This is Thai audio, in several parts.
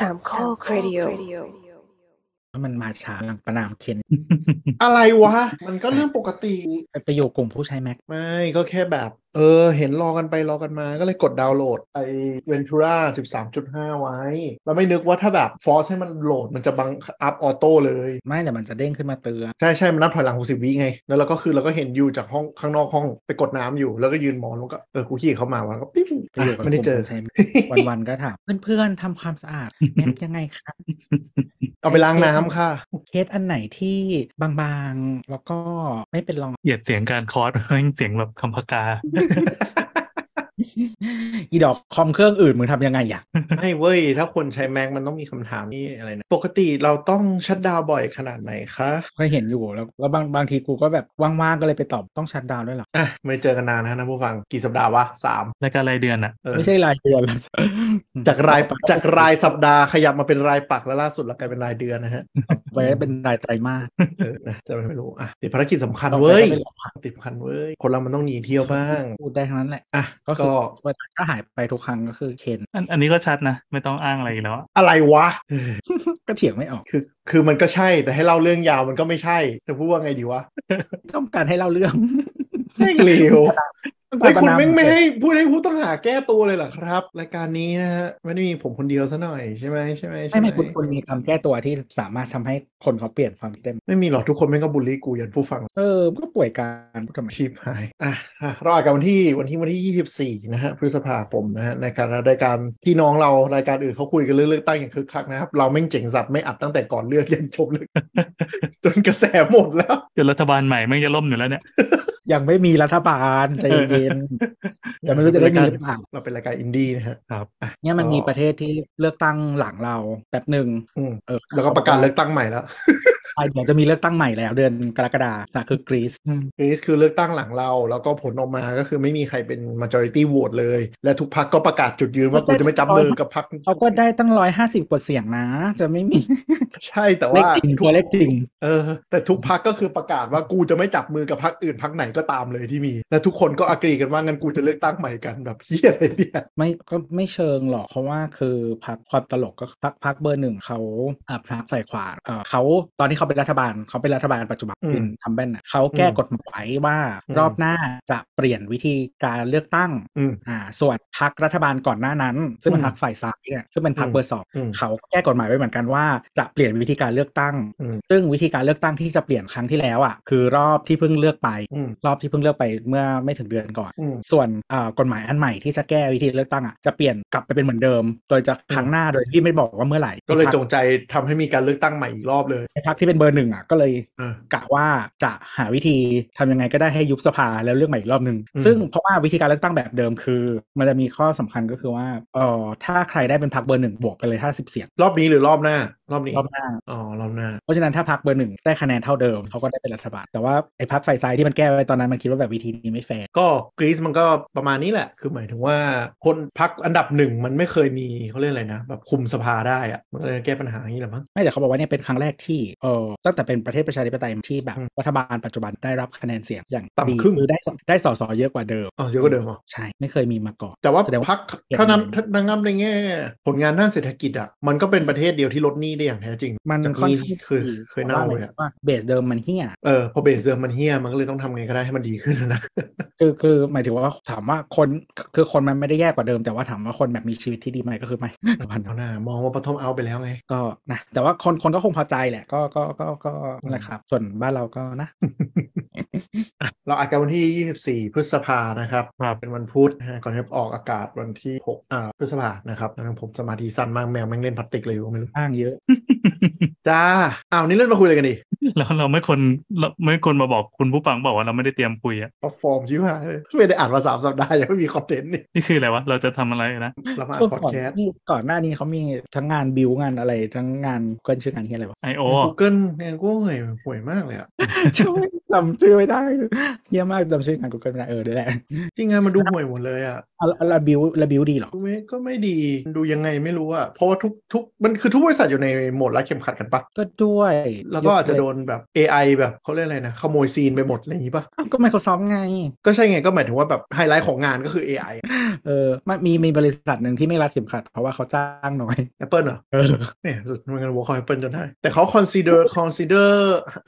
สามข้อครดิโอว่ามันมาช้าหลังประนามเคนอะไรวะ มันก็เรื่องปกติไปไปอยู่กลุ่มผู้ใช้ Mac ไม่ก็แค่แบบ เออ เห็นรอกันไปรอกันมาก็เลยกดดาวน์โหลดไอ้ Ventura 13.5 ไว้ แล้วไม่นึกว่าถ้าแบบฟอร์สให้มันโหลดมันจะบังอัพออโต้เลย ไม่แต่มันจะเด้งขึ้นมาเตือนใช่ใช่มันนับถอยหลัง 60 วิไง แล้วเราก็คือเราก็เห็นอยู่จากห้องข้างนอกห้องไปกดน้ำอยู่ แล้วก็ยืนมองแล้วก็เออกูขี้เข้ามาวันก็ปิ๊บไปอยู่กับไม่ได้เจอกลุ่มคนใช้วันๆก็ถามเพื่อนๆทำความสะอาด Mac ยังไงคะเอาไปล้างน้ำค่ะ เคสอันไหนที่บางๆแล้วก็ไม่เป็นรองเหยียดเสียงการคอร์สแม่งเสียงแบบคำพกาอีดอกคอมเครื่องอื่นมึงทำยังไงอยากไม่เว้ย ถ้าคนใช้ Mac มันต้องมีคำถามนี่อะไรนะ ปกติเราต้องชัดดาวน์บ่อยขนาดไหนคะก็เห็นอยู่แล้วแล้วบางบางทีกูก็แบบว่างๆก็เลยไปตอบต้องชัดดาวน์ด้วยเหรออะไม่เจอกันนานนะนะผู้ฟังกี่สัปดาห์วะสามรายการรายเดือนอะเออไม่ใช่รายเดือนแล้ว จากรายจากรายสัปดาห์ขยับมาเป็นรายปักแล้วล่าสุดเรากลายเป็นรายเดือนนะฮะไว้เป็นรายไตรมาสเออนะจะไม่รู้อะติดภารกิจสำคัญเว้ยต่อไปก็ไม่หรอกติดสำคัญเว้ยคนเรามันต้องหนีเที่ยวบ้างพูดได้ทั้งนั้นแหละอะก็ก็คือเวลาถ้าหายไปทุกครั้งก็คือเคนอันอันนี้ก็ชัดนะ ไม่ต้องอ้างอะไรอีกแล้วอะอะไรวะ ก็เถียงไม่ออกคือคือมันก็ใช่แต่ให้เล่าเรื่องยาวมันก็ไม่ใช่จะพูดว่าไงดีวะต้องการให้เล่าเรื่องแม่งเลวต้อง ไอ้ยการคุณประนามแม่งไม่ให้พูดให้ผู้ต้องหาแก้ตัวเลยเหรอครับ รายการนี้นะฮะไม่ได้มีผมคนเดียวซะหน่อยใช่ไหมใช่ไหมใช่ไม่ไหมไม่คุณคุณมีคำแก้ตัวที่สามารถทำให้คนเขาเปลี่ยนความคิดได้ไหมไม่มีหรอกทุกคนแม่งก็บูลลี่กูยันผู้ฟัง เออก็ป่วยการพูดทำไมชีพหายอะอะรอดกันวันที่วันที่วันที่ 24 นะฮะพฤษภาคมนะฮะในการรายการที่น้องเรารายการอื่นเขาคุยกันเรื่องเลือกตั้งอย่างคึกคักนะครับเราแม่งเจ๋งสัตว์ไม่อัดตั้งแต่ก่อนเลือกยันจบเลยจนกระแสหมดแล้วเดี๋ยวรัฐบาลใหม่แม่งจะล่มอยู่แล้วเนี่ยยังไม่มีรัฐบาลใจเย็นๆยังไม่รู้จะได้มีหรือเปล่าเราเป็นรายการอินดี้นะฮะครับอะเนี่ยมันมีก็ประเทศที่เลือกตั้งหลังเราแป๊บหนึ่งอืมเออแล้วก็ประกาศเลือกตั้งใหม่แล้ว ใช่เดี๋ยวจะมีเลือกตั้งใหม่แล้วเดือนกรกฎาคมนะคือกรีซกรีซคือเลือกตั้งหลังเรา แล้วก็ผลออกมาก็คือไม่มีใครเป็น majority vote เลย และทุกพรรคก็ประกาศจุดยืนว่ากูจะไม่จับมือกับพรรคเขาก็ได้ตั้งร้อยห้าสิบกว่าเสียงนะ จะไม่มี ใช่แต่เลขว่าจริงทุตัวกเลขจริง เออ แต่ทุกพักก็คือประกาศว่ากูจะไม่จับมือกับพักอื่นพักไหนก็ตามเลยที่มี และทุกคนก็อกรีกันว่างั้นกูจะเลือกตั้งใหม่กันแบบเฮียอะไรเนี่ยไม่ก็ไม่เชิงหรอกเพราะว่าคือพักความตลกก็พักพักเบอร์หนึ่งเขาอ่าพักฝ่ายขวาเออเขาตอนที่เขาเป็นรัฐบาลเขาเป็นรัฐบาลปัจจุบันเป็นทัมเบนน่ะเขาแก้กฎหมายว่ารอบหน้าจะเปลี่ยนวิธีการเลือกตั้งอืมอ่าส่วนพักรัฐบาลก่อนหน้านั้น ซึ่งเป็นอืมพักฝ่ายซ้ายเนี่ยซึ่งเป็นพักอืมเบอร์สองอืมเขาแก้กฎหมายไว้เหมือนกันว่าจะเปลี่ยนวิธีการเลือกตั้งอืมซึ่งวิธีการเลือกตั้งที่จะเปลี่ยนครั้งที่แล้วอะคือรอบที่เพิ่งเลือกไปอืมรอบที่เพิ่งเลือกไปเมื่อไม่ถึงเดือนก่อนอืมส่วนอ่ากฎหมายอันใหม่ที่จะแก้วิธีเลือกตั้งอะจะเปลี่ยนกลับไปเป็นเหมือนเดิม โดยจะครั้งหน้าโดยที่ไม่บอกว่าเมื่อไหร่ ก็เลยพรรคจงใจทำให้มีการเลือกตั้งใหม่อีกรอบเลยพรรคที่เป็นเบอร์หนึ่งอะก็เลยเออกะว่าจะหาวิธีทำยังไงก็ได้ให้ยุบสภาแล้วเลือกใหม่อีกรอบหนึ่งอืมซึ่งเพราะว่าวิธีการเลือกตั้งแบบเดิมคือ มันจะมีข้อสำคัญก็คือว่าเออถ้าใครได้เป็นพรรคเบอร์หนึ่งบวกไปเลยห้าสิบเสียงรอบนี้หรือรอบหน้า รอบนี้รอบหน้าอ๋อรอบหน้า เพราะฉะนั้นถ้าพรรคเบอร์หนึ่งได้คะแนนเท่าเดิมเขาก็ได้เป็นรัฐบาล แต่ว่าไอ้พรรคฝ่ายซ้ายที่มันแก้ไว้ตอนนั้นมันคิดว่าแบบวิธีนี้ไม่แฟร์ก็กรีซมันก็ประมาณนี้แหละ คือหมายถึงว่าคนพรรคอันดับหนึ่งมันไม่เคยมีเขาเรียกอะไรนะ แบบคุมสภาได้อะมันก็เลยแก้ปัญหาอย่างนี้แหละมั้งไม่แต่เขาบอกว่าเนี่ยเป็นครั้งแรกที่เออตั้งแต่เป็นประเทศประชาธิปไตยที่แบบอืมรัฐบาลปัจจุบันได้รับคะแนนเสียงอย่างต่ำดีครึ่งคือได้สได้สสเยอะกว่าเดิมอ๋อเยอะกว่าเดิมเหรอใช่ไม่เคยมีมาก่อนแต่ว่าแสดงว่าพรรคเปลี่ยนถ้านับใหม่ถ้านับในแง่ ผลงานด้านเศรษฐกิจอะมันก็เป็นประเทศเดียวที่ลดหนี้ได้อย่างแท้จริง มันจากค่อนหนี้ข้างที่เคยดีเคยเน่าเลยอะว่าเบสเดิมมันเฮี้ยเออพอเบสเดิมมันเฮี้ยมันก็เลยต้องทำไงก็ได้ให้มันดีขึ้นนะคือคือหมายถึงว่าถามว่าคนคือคนมันไม่ได้แย่กว่าเดิม แต่ว่าถามว่าคนแบบมีชีวิตที่ดีไหมก็คือไม่ประมาณนั้เอานหน้ามองว่าปฐมเอาไปแล้วไงก็นะแต่ว่าคนคนก็คงพอใจแหละก็ก็ก็ก็นั่นแหละครับ ส่วนบ้านเราก็นะอะเราอัดกันวันที่ 24 พฤษภานะครับครับเป็นวันพุธนะฮะก่อนที่จะออกอากาศวันที่6อ่าพฤษภานะครับแล้วผมสมาธิสั้นมากแมวแม่งเล่นพลาสติกเลยก็ไม่รู้อ้างเยอะจ้าอ้าวนี่เลื่อนมาคุยอะไรกันดี แล้วเราไม่คนเราไม่คนมาบอกคุณผู้ฟังบอกว่าเราไม่ได้เตรียมคุยอะเอาฟอร์มชิบหายเลยไม่ได้อ่านมาสามสัปดาห์ยังไม่มีคอนเทนต์นี่นี่คืออะไรวะ เราจะทำอะไรนะเรามาอ่าก็นพอดก่อนแคสต์นี่ก่อนหน้านี้เขามีทั้งงานบิวงานอะไร ทั้งงานเกินชื่องานเฮียอะไรวะไอโอกูเกิลเนี่ยกูห่วยห่วยมากเลยอะช่วยจำชื่อไม่ได้เหี้ยมากจำชื่องานกูเกิลไม่ได้เออเดี๋ยวแหละที่งานมันดูห่วยหมดเลยอะอะอะละบิวละบิวดีเหรอไม่ก็ไม่ดีดูยังไงไม่รู้อะเพราะว่าทุกทุกมันคือทุกบริษัทอยู่ในโหมดรัดเข็มขัดกันปะก็ด้วยแล้วก็อาจจะโดนแบบ AI แบบเขาเรียกอะไรนะขโมยซีนไปหมดอะไรอย่างนี้ปะอ้าวก็ Microsoft ไง ก็ใช่ไงก็หมายถึงว่าแบบไฮไลท์ของงานก็คือ AI เออมันมีมีบริษัทหนึ่งที่ไม่รัดเข็มขัด เพราะว่าเขาจ้างน้อย Apple เหรอเออเนี่ยมันกันวอลคอย Apple จนได้ แต่เขา consider consider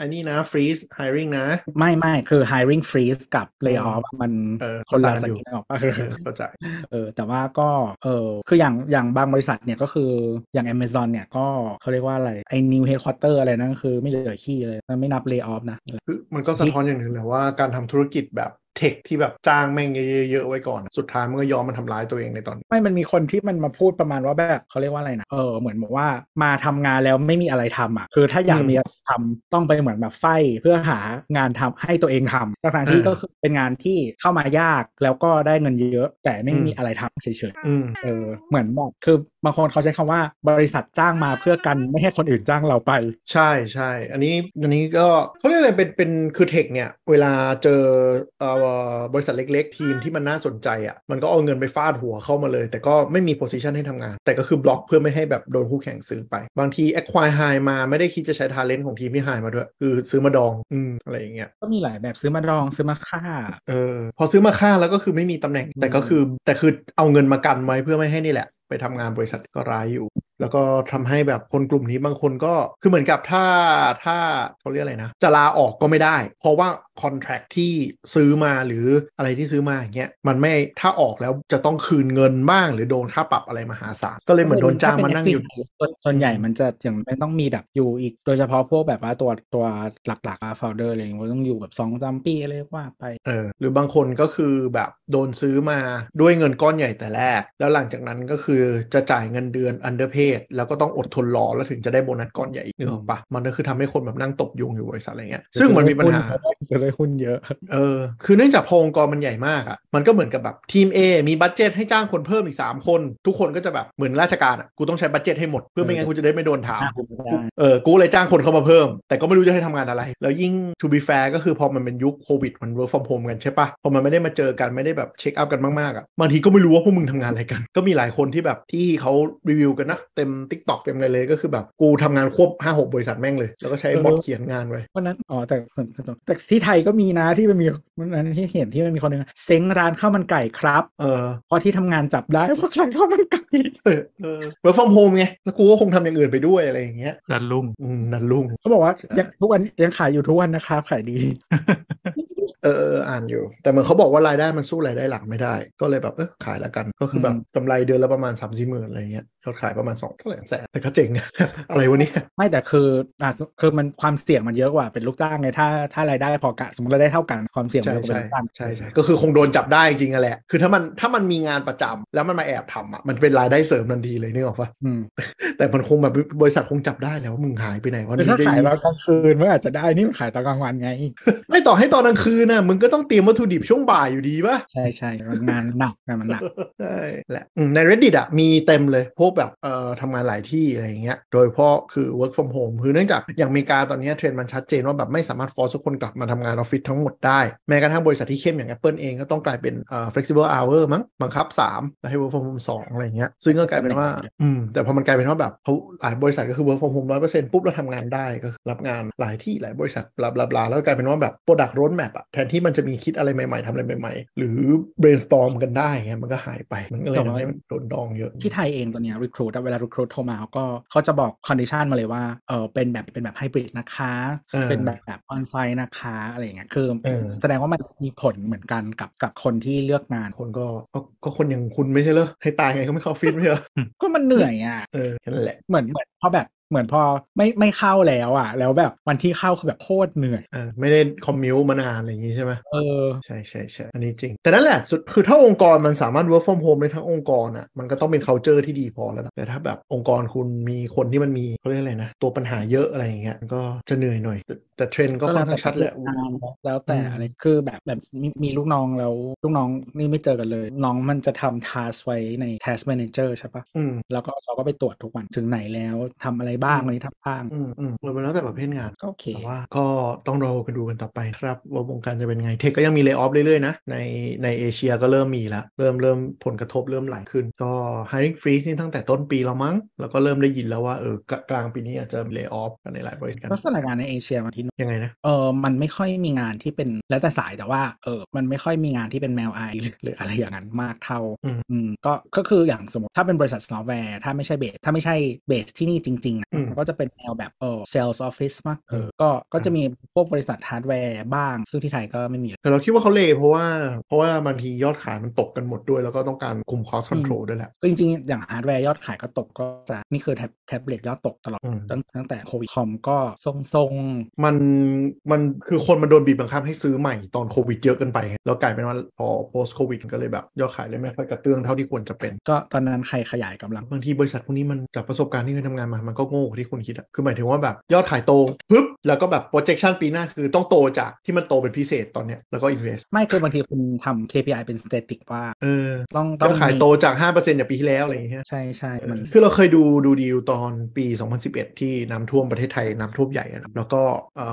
อันนี้นะ freeze hiring นะ ไม่ไม่คือ hiring freeze กับ layoff มันเออคนละต่างกัสนอยู่กินออกปะเออเข้าใจเออแต่ว่าก็เออคืออย่างอย่างบางบริษัทเนี่ยก็คืออย่าง Amazon เนี่ยก็เขาเรียกว่าอะไรไอ้ new headquarter อะไรนั่นคือไม่เหลือขี้เลย มันไม่นับเลิกออฟนะคือมันก็สะท้อนอย่างหนึ่งแหละว่าการทำธุรกิจแบบ เทคที่แบบจ้างแม่งเยอะๆไว้ก่อน สุดท้ายมันก็ยอมมันทำร้ายตัวเองในตอนนี้ไม่มันมีคนที่มันมาพูดประมาณว่าแบบเขาเรียกว่าอะไรนะเออเหมือนบอกว่ามาทำงานแล้วไม่มีอะไรทำอะคือถ้าอยากอืมมีอะไรทำต้องไปเหมือนแบบ fight เพื่อหางานทำให้ตัวเองทำทั้งๆที่เออก็คือเป็นงานที่เข้ามายากแล้วก็ได้เงินเยอะ แต่ไม่อืมมีอะไรทำเฉยอืมๆเออเหมือนแบบคือบางคนเขาใช้คำว่าบริษัทจ้างมาเพื่อกันไม่ให้คนอื่นจ้างเราไป ใช่ใช่อันนี้อันนี้ก็เขาเรียกอะไรเป็นเป็นคือ tech เนี่ยเวลาเจอเอ่อบริษัทเล็ก ๆ ทีมที่มันน่าสนใจอะมันก็เอาเงินไปฟาดหัวเข้ามาเลย แต่ก็ไม่มี position ให้ทำงาน แต่ก็คือบล็อกเพื่อไม่ให้แบบโดนคู่แข่งซื้อไป บางที acqui-hire มาไม่ได้คิดจะใช้ talent ของทีมที่ hire มาด้วย คือซื้อมาดองอืมอะไรอย่างเงี้ยก็มีหลายแบบซื้อมาดองซื้อมาฆ่าเออพอซื้อมาค่าแล้วก็คือไม่มีตำแหน่งแต่ก็คือแต่คือเอาเงินมากันไว้เพื่อไม่ให้นี่แหละ ไปทำงานบริษัทก็ร้ายอยู่ แล้วก็ทำให้แบบคนกลุ่มนี้บางคนก็คือเหมือนกับถ้าถ้าเขาเรียกอะไรนะ จะลาออกก็ไม่ได้ เพราะว่าคอนแท c t ที่ซื้อมาหรืออะไรที่ซื้อมาอย่างเงี้ยมันไม่ถ้าออกแล้วจะต้องคืนเงินบ้าง หรือโดนค่าปรับอะไรมหาศาลก็เลยเหมือนโดนจ้างมานั่งอยู่ส่วนส่วนใหญ่มันจะอย่างไม่ต้องมีแบบอยู่อีก โดยเฉพาะพวกแบบว่าตัวตัวหลักๆอะ founder อะไรอย่างเงี้ยต้องอยู่แบบสองสามปีอะไรว่าไปเออหรือบางคนก็คือแบบโดนซื้อมาด้วยเงินก้อนใหญ่แต่แรก แล้วหลังจากนั้นก็คือจะจ่ายเงินเดือน underpaid แล้วก็ต้องอดทนรอแล้วถึงจะได้โบนัสก้อนใหญ่อีกนึกออกปะมันก็คือทำให้คนแบบนั่งตบยุงอยู่บริษัทอะไรเงี้ยซึ่งมันมีปัญหาจะได้หุ้นเยอะเออคือเนื่องจากพอองค์กรมันใหญ่มากอะ่ะมันก็เหมือนกับแบบทีม A มี budget ให้จ้างคนเพิ่มอีก 3 คน ทุกคนก็จะแบบเหมือนราชการอะ่ะกูต้องใช้ budget ให้หมดเพื่อไม่งั้นกูจะได้ไม่โดนถามน่าภูมิใจเออกูเลยจ้างคนเข้ามาเพิ่ม แต่ก็ไม่รู้จะให้ทำงานอะไร แล้วยิ่ง to be fair ก็คือพอมันเป็นยุคโควิดมัน work from home กันใช่ปะพอมันไม่ได้มาเจอกันไม่ได้แบบเช็คอัพกันมากๆอะ่ะบางทีก็ไม่รู้ว่าพวกมึงทำงานอะไรกัน ก็มีหลายคนที่แบบที่เขารีวิวกันนะ เต็ม TikTok เต็มเลยเลยก็คือแบบกูทำงานควบ5 6บริษัทแม่งเลย แล้วก็ใช้บอทเขียนงานไว้เพราะนั้นอ๋อแต่แต่ที่ไทยก็มีนะที่มันมีวันนั้นที่เห็นที่มันมีคนหนึ่งเซ้งร้านข้าวมันไก่ครับ เออเพราะที่ทำงานจับได้เพราะขายข้าวมันไก่เออเออ work from home ไงแล้วกูก็คงทำอย่างอื่นไปด้วยอะไรอย่างเงี้ยดันลุ่งอืมนันลุงเขาบอกว่ายังทุกวันยังขายอยู่ทุกวันนะครับขายดี เออเอออ่านอยู่ แต่เหมือนเขาบอกว่ารายได้มันสู้รายได้หลักไม่ได้ ก็เลยแบบเออขายแล้วกัน ก็คือแบบอืมกำไรเดือนละประมาณ3ามสี่หมื่นอะไรเงี้ยยอดขายประมาณ2เท่าไหร่แสนแต่ก็เจ๋งอะไรวะเนี่ยไม่แต่คืออะคือมันความเสี่ยงมันเยอะกว่าเป็นลูกจ้างไงถ้าถ้ารายได้พอกันสมมติรายได้เท่ากันความเสี่ยงมันใช่เยอะกว่าเป็นลูกจ้างใช่ใช่ใช่ก็คือคงโดนจับได้จริงๆอะแหละคือถ้ามันถ้ามันมีงานประจำแล้วมันมาแอบทำอะมันเป็นรายได้เสริมทันทีเลยนึกออกปะอืมแต่มันคงแบบบริษัทคงจับได้แล้วว่ามึงหายไปไหนวันคือนี้ถ้าได้ขายยินตอนกลางคืนมันอาจจะได้นี่มันขายตอนกลางวันไง ไม่ต่อให้ตอนกลางคืนน่ะมึงก็ต้องเตรียมวัตถุดิบช่วงบ่ายอยู่ดีปะใช่ใช่งานหนักงานมันหนักใช่แหละอืมใน reddit อะมีเต็มเลยพวกแบบเอ่อทำงานหลายที่อะไรอย่างเงี้ยโดยเฉพาะคือ work from home คือเนื่องจากอย่างอเมริกาตอนเนี้ยเทรนด์มันชัดเจนว่าแบบไม่สามารถ force ทุกคนกลับมาทำงานออฟฟิศทั้งหมดได้แม้กระทั่งบริษัทที่เข้มอย่าง Apple เองก็ต้องกลายเป็นเอ่อ flexible hour มั้งบังคับ 3 แล้วให้ work from home 2อะไรอย่างเงี้ยซึ่งก็กลายเป็นว่าอืมแต่พอมันกลายเป็นว่าแบบเขาหลายบริษัทก็คือ work from home 100%ปุ๊บเราทำงานได้ก็คือรับงานหลายที่หลายบริษัทบลาบลาบลาแล้วกลายเป็นว่าแบบ product roadmap อะแทนที่มันจะมีคิดอะไรใหม่ๆทำอะไรใหม่ ๆ หรือ brainstorm กันได้เงี้ยมันก็หายไปมันก็เลยทำให้มันโดนดองเยอะ ที่ไทยเองตอนเนี้ย recruit อะเวลา recruit โทรมาเขาก็เขาจะบอก condition มาเลยว่าเออเป็นแบบเป็นแบบ hybrid นะคะเออเป็นแบบแบบ on site นะคะอะไรอย่างเงี้ยคือเออแสดงว่ามันมีผลเหมือนกันกับกับคนที่เลือกงานคนก็ก็ก็คนอย่างคุณไม่ใช่เหรอให้ตายไงก็ไม่เข้าออฟฟิศไม่ใช่เหรอก็มันเหนื่อยอะเออนั่นแหละเหมือนเหมือนพอแบบ เหมือนพอไม่ไม่เข้าแล้วอะ แล้วแบบวันที่เข้าคือแบบโคตรเหนื่อยเออไม่ได้คอมมิวมานานอะไรอย่างงี้ใช่ไหมเออใช่ใช่ใช่อันนี้จริง แต่นั่นแหละสุดคือถ้าองค์กรมันสามารถ work from home ได้ทั้งองค์กรอะมันก็ต้องเป็น culture ที่ดีพอแล้วนะแต่ถ้าแบบองค์กรคุณมีคนที่มันมีเขาเรียกอะไรนะตัวปัญหาเยอะอะไรอย่างเงี้ยมันก็จะเหนื่อยหน่อย แต่แต่เทรนด์ก็ค่อนข้างชัดแหละงานแล้วแต่อืมอะไรคือแบบแบบมีมีลูกน้องแล้วลูกน้องนี่ไม่เจอกันเลย น้องมันจะทำ task ไว้ใน task manager ใช่ปะอืมแล้วก็เราก็ไปตรวจทุกวันถึงไหนแล้วทำอะไรบ้างวันนี้ทำบ้างอืมอืมมันแล้วแต่ประเภทงานก็โอเคแต่ว่าก็ต้องรอกันดูกันต่อไปครับ ว่าวงการจะเป็นไงเทคก็ยังมีเล y o อ f เรื่อยๆนะในในเอเชียก็เริ่มมีแล้วเริ่มเริ่มผลกระทบเริ่มไหลขึ้น ก็ hiring freeze นี่ตั้งแต่ต้นปีแล้วมั้ง แล้วก็เริ่มได้ยินแล้วว่าเออกกลางปีนี้อาจจะเล y o อ f กันในหลายบริษัทลักษณะงานในเอเชียบางทียังไงนะเออมันไม่ค่อยมีงานที่เป็นแล้วแต่สายแต่ว่าเออมันไม่ค่อยมีงานที่เป็นแมวไอหรือหรืออะไรอย่างนั้นมากเท่าอืมอืมก็ก็คืออย่างสมมติถ้าเป็นบริษัทซอฟต์แวร์ถ้าไม่ใช่เบสถ้าไม่ใช่base ที่นี่จริงๆอะอืมมันก็จะเป็นแนวแบบเออ sales office มากเออก็ก็จะมีพวกบริษัทฮาร์ดแวร์บ้าง ซึ่งที่ไทยก็ไม่มีแต่เราคิดว่าเขา lay เพราะว่าเพราะว่าบางทียอดขายมันตกกันหมดด้วย แล้วก็ต้องการคุม cost control ด้วยแหละก็จริงๆ อย่างฮาร์ดแวร์ยอดขายก็ตกก็จะนี่คือแท็บแท็บเล็ตยอดตกตลอดอืมตั้งตั้งแต่โควิดคอมก็ทรงมันมันคือคนมันโดนบีบบังคับให้ซื้อใหม่ตอนโควิดเยอะเกินไปไงแล้วกลายเป็นว่าพอ post โควิดก็เลยแบบยอดขายเลยไม่ค่อยกระเตื้องเท่าที่ควรจะเป็นๆก็ตอนนั้นใครขยายกำลังบางทีบริษัทพวกนี้มันจากประสบการณ์ที่เคยทำงานมามันก็โง่กว่าที่คุณคิดอะคือหมายถึงว่าแบบยอดขายโตปึ๊บแล้วก็แบบ projection ปีหน้าคือต้องโตจากที่มันโตเป็นพิเศษตอนเนี้ยแล้วก็ invest ไม่คือบางทีคุณทำ KPI เป็น static ว่าเออต้องยต้อองดขายโตจาก 5%จากปีที่แล้วอะไรอย่างเงี้ยใช่ใช่มันคือเราเคยดูดูดีลตอนปี 2011 ที่น้ำท่วมประเทศไทยน้ำท่วมใหญ่อะนะแล้วก็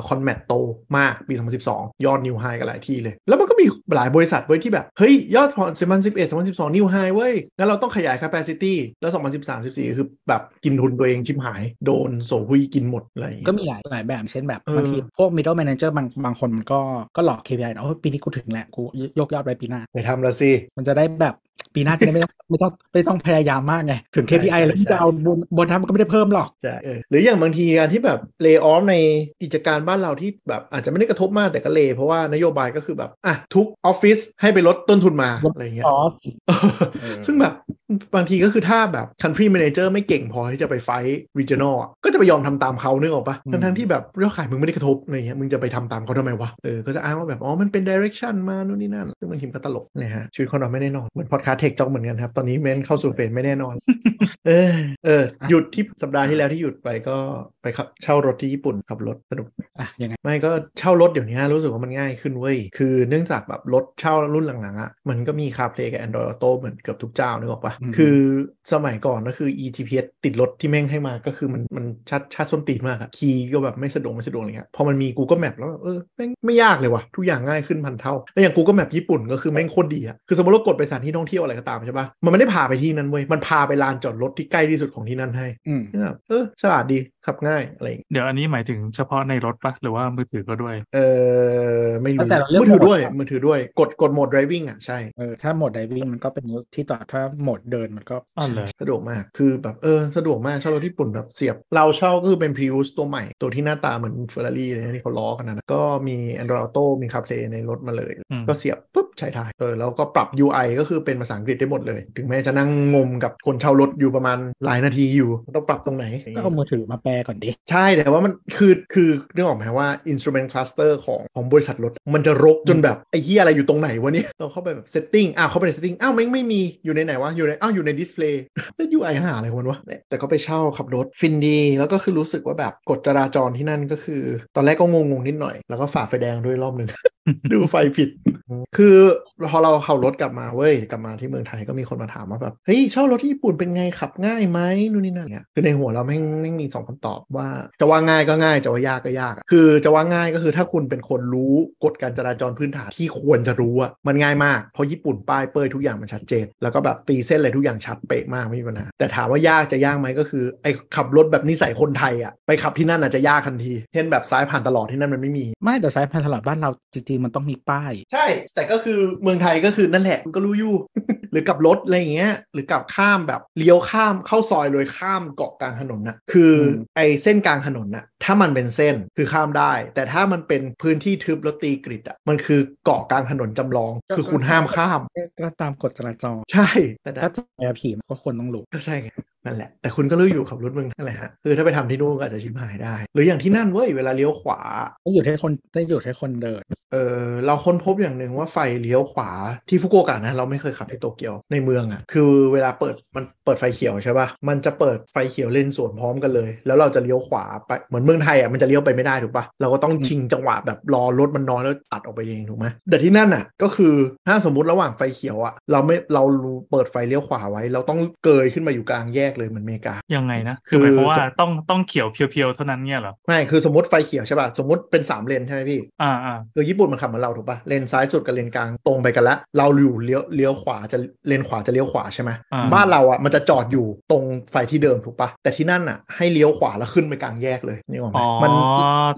con mat โตมากปี 2012 ยอด new high กันหลายที่เลย แล้วมันก็มีหลายบริษัทเว้ยที่แบบ เฮ้ย ยอดพอ2011 2012 new high เว้ย งั้นเราต้องขยาย capacity แล้ว 2013 14 คือแบบกินทุนตัวเองชิบหาย โดนโซฮุยกินหมดอะไรอย่างเงี้ยก็มีหลายหลายแบบเช่นแบบเออบางทีพวก middle manager บางบางคนมันก็ก็หลอก KPI นะโอ้ยปีนี้กูถึงแล้วกูยกยอดไปปีหน้าไปทำละสิมันจะได้แบบ ปีหน้าจะได้ไม่ต้องไม่ต้องไม่ต้องพยายามมากไง ถึง KPI ใช่แล้วที่ใช่จะเอาบนบนทำมันก็ไม่ได้เพิ่มหรอกใช่เออหรืออย่างบางทีการที่แบบเล y off ในกิจการบ้านเราที่แบบอาจจะไม่ได้กระทบมากแต่ก็ lay เพราะว่านโยบายก็คือแบบอะทุกออฟฟิศให้ไปลดต้นทุนมาลดอะไรอย่างเงี้ย cost เออซึ่งแบบ บางทีก็คือถ้าแบบ country manager ไม่เก่งพอที่จะไป fight regional อะก็จะไปยอมทำตามเขานึกออกปะอืมทั้งทั้งๆที่แบบยอดขายมึงไม่ได้กระทบอะไรเงี้ยมึงจะไปทำตามเขาทำไมวะเออก็จะอ้างว่าแบบอ๋อมันเป็น direction มานู่นนี่นั่นซึ่งบางทีมันก็ตลกนะฮะชีวิตคนเราไม่แน่นอนเหมือนพอดคาสต์ TECHJOCK เหมือนกันครับตอนนี้เมนเข้าสู่ phase ไม่แน่นอน เออเออหยุดที่สัปดาห์ที่แล้วที่หยุดไปก็ไปขับเช่ารถที่ญี่ปุ่นขับรถสนุกอะยังไงไม่ก็เช่ารถเดี๋ยวนี้รู้สึกว่ามันง่ายขึ้นเว้ยคือเนื่องจากแบบรถเช่ารุ่นหลังๆอะมันก็มี CarPlay กับ Android Auto เหมือนเกือบทุกเจ้านึกออกปะอืมคือสมัยก่อนก็คือ ETPS ติดรถที่แม่งให้มาก็คือมันมันชัดชัดส้นตีนมากอะคีย์ก็แบบไม่สะดวกไม่สะดวกอะไรเงี้ยพอมันมี Google Map แล้วแบบเออแม่งไม่ยากเลยว่ะทุกอย่างง่ายขึ้นพันเท่า แล้วอย่าง Google Map ญี่ปุ่นก็คือแม่งโคตรดีอะคือสมมติเรากดไปสถานที่ท่องเที่ยวอะไรก็ตามใช่ปะมันไม่ได้พาไปที่นั้นเว้ยมันพาไปลานจอดรถที่ใกล้ที่สุดของที่นั่นให้อืมแบบเออฉลาดดี ขับง่ายอะไรอย่างเงี้ยเดี๋ยวอันนี้หมายถึงเฉพาะในรถปะหรือว่ามือถือก็ด้วย เออไม่รู้แต่เราเลือกมือถือโหมดด้วยครับมือถือด้วยกดกดโหมด driving อะใช่เออถ้าโหมดไดวิ่งมันก็เป็นที่จอดถ้าโหมดเดินมันก็อ๋อเหรอสะดวกมากคือแบบเออสะดวกมากเช่ารถญี่ปุ่นแบบเสียบ เราเช่าก็คือเป็น Prius ตัวใหม่ ตัวที่หน้าตาเหมือน Ferrari เลยนะที่เขาล้อกันนะก็มี Android Auto มี CarPlay ในรถมาเลยอืมก็เสียบปุ๊บใช้ได้เออแล้วก็ปรับ UI ก็คือเป็นภาษาอังกฤษได้หมดเลย ถึงแม้จะนั่งงมกับคนเช่ารถอยู่ประมาณหลายนาทีอยู่ต้องปรับตรงไหนก็เอามือถือมาแปลก่อนดิ ใช่แต่ว่ามันคือคือนึกออกไหมว่า instrument cluster ของของบริษัทรถ มันจะรกจนแบบ ไอ้เหี้ยอะไรอยู่ตรงไหนวะเนี่ยเราเข้าไปแบบ setting อ้าวเข้าไปใน setting อ้าวไม่งไม่มีอยู่ในไหนวะ อยู่ในอ้าวอยู่ใน display แล้ว UI หาอะไรของมันวะเนี่ยแต่ก็ไปเช่าขับรถฟินดี แล้วก็คือรู้สึกว่าแบบกฎจราจรที่นั่นก็คือ ตอนแรกก็งงๆนิดหน่อย แล้วก็ฝ่าไฟแดงด้วยรอบหนึ่งดูไฟผิด คือพอเราขับรถกลับมาเว้ยกลับมาที่เมืองไทยก็มีคนมาถามว่าแบบเฮ้ยเช่ารถที่ญี่ปุ่นเป็นไงขับง่ายไหมนู่นนี่นั่นเนี่ยคือในหัวเราแม่งแม่งมีสองคำตอบว่าจะว่าง่ายก็ง่ายจะว่ายากก็ยากอะคือจะว่าง่ายก็คือถ้าคุณเป็นคนรู้กฎการจราจรพื้นฐานที่ควรจะรู้อะมันง่ายมากเพราะญี่ปุ่นป้ายเป้ยทุกอย่างมันชัดเจน แล้วก็แบบตีเส้นอะไรทุกอย่างชัดเป๊ะมากไม่มีปัญหาแต่ถามว่ายากจะยากไหมก็คือไอ้ขับรถแบบนิสัยคนไทยอะไปขับที่นั่นอาจจะยากทันทีเช่นแบบซ้ายผ่านตลอดที่นั่นมันไม่มี ไม่แต่สายพันธุ์ตลาดบ้านเราจริงๆมันต้องมีป้าย ใช่ แต่ก็คือเมืองไทยก็คือนั่นแหละมันก็รู้อยู่ หรือกับรถอะไรอย่างเงี้ยหรือกับข้ามแบบเลี้ยวข้ามเข้าซอยโดยข้ามเกาะกลางถนนน่ะคืออมไอ้เส้นกลางถนนน่ะถ้ามันเป็นเส้นคือข้ามได้ แต่ถ้ามันเป็นพื้นที่ทึบแล้วตีกริดอะมันคือเกาะกลางถนนจำลอง คือคุณห้ามข้ามก็ตามกฎจราจรใช่ แต่ถ้าถ้าจะแอร์ผีมันก็ควรต้องรู้ก็ใช่ไงนั่นแหละ แต่คุณก็รู้อยู่ขับรถเมืองนั่นแหละฮะคือถ้าไปทำที่นู่นก็อาจจะชิมหายได้ หรืออย่างที่นั่นเว้ยเวลาเลี้ยวขวาต้องอยู่ให้คนต้องอยู่ให้คนเดิน เอเออเราค้นพบอย่างหนึ่งว่าไฟเลี้ยวขวาที่ฟุกุโอกะนะ เราไม่เคยขับที่โตเกียวในเมืองอะ่ะ คือเวลาเปิดมันเปิดไฟเขียวใช่ปะ่ะมันจะเปิดไฟเขียวเลนสวนพร้อมกันเลย แล้วเราจะเลี้ยวขวาไปเหมือนเมืองไทยอะ่ะมันจะเลี้ยวไปไม่ได้ถูกปะ่ะเราก็ต้องชิงจังหวะแบบรอรถมันน้อยแล้วตัดออกไปเองถูกไหมแต่ที่นั่นอะ ก็คือถ้าสมมุติระหว่างไฟเขียวอะ่ะเราไม่เราเปิดไฟเลี้ยวขวาไว้ เราต้องเกยขึ้นมาอยู่กลางแยกเลยเหมือนอเมริกายังไงนะคืคืออหมายความว่าต้องต้องเขียวเพียวๆเท่านั้นเนี่ยเหรอไม่คือสมมติไฟเขียวใช่ป่ะสมมติเป็นสามเลนใช่ไหมพี่อ่าอ่าคือญี่ปุ่นมันขับเหมือนเราถูกปะเลนซ้ายสุดกับเลนกลางตรงไปกันละเราอยู่เลี้ยวเลี้ยวขวาจะเลนขวาจะเลี้ยวขวาใช่ไหมอ่าบ้านเราอะมันจะจอดอยู่ตรงไฟที่เดิมถูกปะแต่ที่นั่นอะให้เลี้ยวขวาแล้วขึ้นไปกลางแยกเลยนี่หรอกไหมอ๋อมัน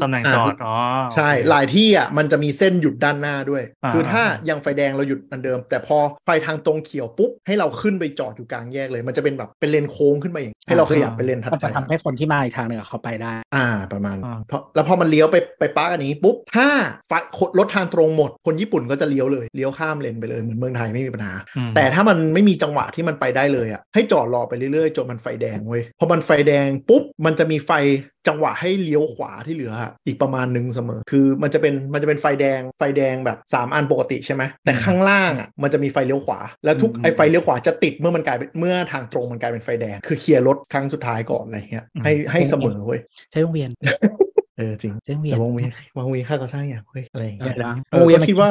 ตำแหน่งจอดอ๋อใช่หลายที่อะมันจะมีเส้นหยุดด้านหน้าด้วยอ่าคือถ้ายังไฟแดงเราหยุดอันเดิม แต่พอไฟทางตรงเขียวปุ๊บให้เราขึ้นไปจอดอยู่กลางแยกเลย มันจะเป็นแบบเป็นเลนโค้งขึ้นมาอย่างให้เราขยับไปเลนถัดมันไปจะทำให้คนที่มาอีกทางหนึ่งอะเขาไปได้ อ่าประมาณอ่าเพราะแล้วพอมันเลี้ยวไปไปปาร์กอันนี้ปุ๊บถ้าไฟรถทางตรงหมด คนญี่ปุ่นก็จะเลี้ยวเลยเลี้ยวข้ามเลนไปเลยเหมือนเมืองไทยไม่มีปัญหาอืมแต่ถ้ามันไม่มีจังหวะที่มันไปได้เลยอะให้จอดรอไปเรื่อยๆจนมันไฟแดงเว้ยพอมันไฟแดงปุ๊บมันจะมีไฟจังหวะให้เลี้ยวขวาที่เหลืออะอีกประมาณหนึ่งเสมอ คือมันจะเป็นมันจะเป็นไฟแดงไฟแดงแบบ 3 อันปกติใช่ไหมแต่ข้างล่างอะมันจะมีไฟเลี้ยวขวา แล้วทุกอืมไอไฟเลี้ยวขวาจะติดเมื่อมันกลายเป็นเมื่อทางตรงมันกลายเป็นไฟแดง คือเคลียร์รถครั้งสุดท้ายก่อนอะไรเงี้ยให้ให้เสมอเว้ยใช้วงเวียน เออจริงใช้วงเวียแต่นวงเวียนวงเวียนค่าก่อสร้างอย่างเฮ้ยอะไรอย่างอะไรเงี้ยนะเออวงเวียนก็คิดว่า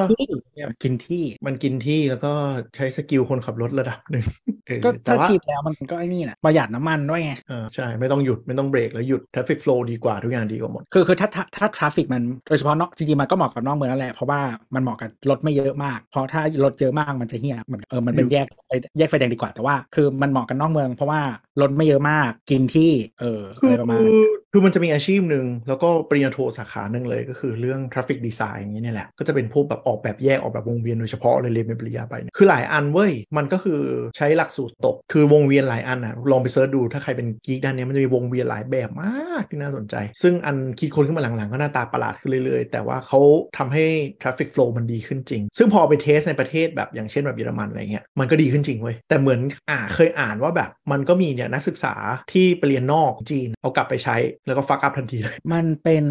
มันกินที่มันกินที่แล้วก็ใช้ skill คนขับรถระดับหนึ่งเออก็แต่ถ้าว่าฉีดแล้วมันก็ไอ้นี่แหละประหยัดน้ำมันด้วยไงเออใช่ ไม่ต้องหยุดไม่ต้องเบรกแล้วหยุด traffic flow ดีกว่าทุกอย่างดีกว่าหมด คือคือถ้าถ้าถ้า traffic มันโดยเฉพาะนอกจริงๆมันก็เหมาะกับนอกเมืองนั่นแหละเพราะว่ามันเหมาะกับรถไม่เยอะมาก เพราะถ้ารถเยอะมากมันจะเฮี้ยเหมือนเออมันเป็นแยกไฟแยกไฟแดงดีกว่าแต่ว่า คือมันเหมาะกับนอกเมือง เพราะว่ารถไม่เยอะมากกินที่เออคือะไรอประมาณ คือมันจะมีอาชีพหนึ่งแล้วก็ปริญญาโทสาขาหนึ่งเลยก็คือเรื่อง traffic design อย่างนี้เนี่ยแหละ ก็จะเป็นพวกแบบออกแบบแยกออกแบบวงเวียนโดยเฉพาะเลยเรียนเป็นปริญญาไป คือหลายอันเว้ย มันก็คือใช้หลักสูตรตก คือวงเวียนหลายอันอะ ลองไปเซิร์ชดูถ้าใครเป็นกีกด้านนี้มันจะมีวงเวียนหลายแบบมากที่น่าสนใจ ซึ่งอันคิดค้นขึ้นมาหลังๆ ก็หน้าตาประหลาดขึ้นเรื่อยๆ แต่ว่าเขาทำให้ traffic flow มันดีขึ้นจริง ซึ่งพอไปเทสในประเทศแบบอย่างเช่นแบบเยอรมันอะไรเงี้ย มันก็ดีขึ้นจริงเว้ย แต่เหมือนอ่าเคยอ่านว่าแบบมันก็มีเนี่ยนักศึกษาที่ไปเรียนนอกจีนเอากลับไปใช้แล้วก็ฟักอัพทันทีเลย มันเป็น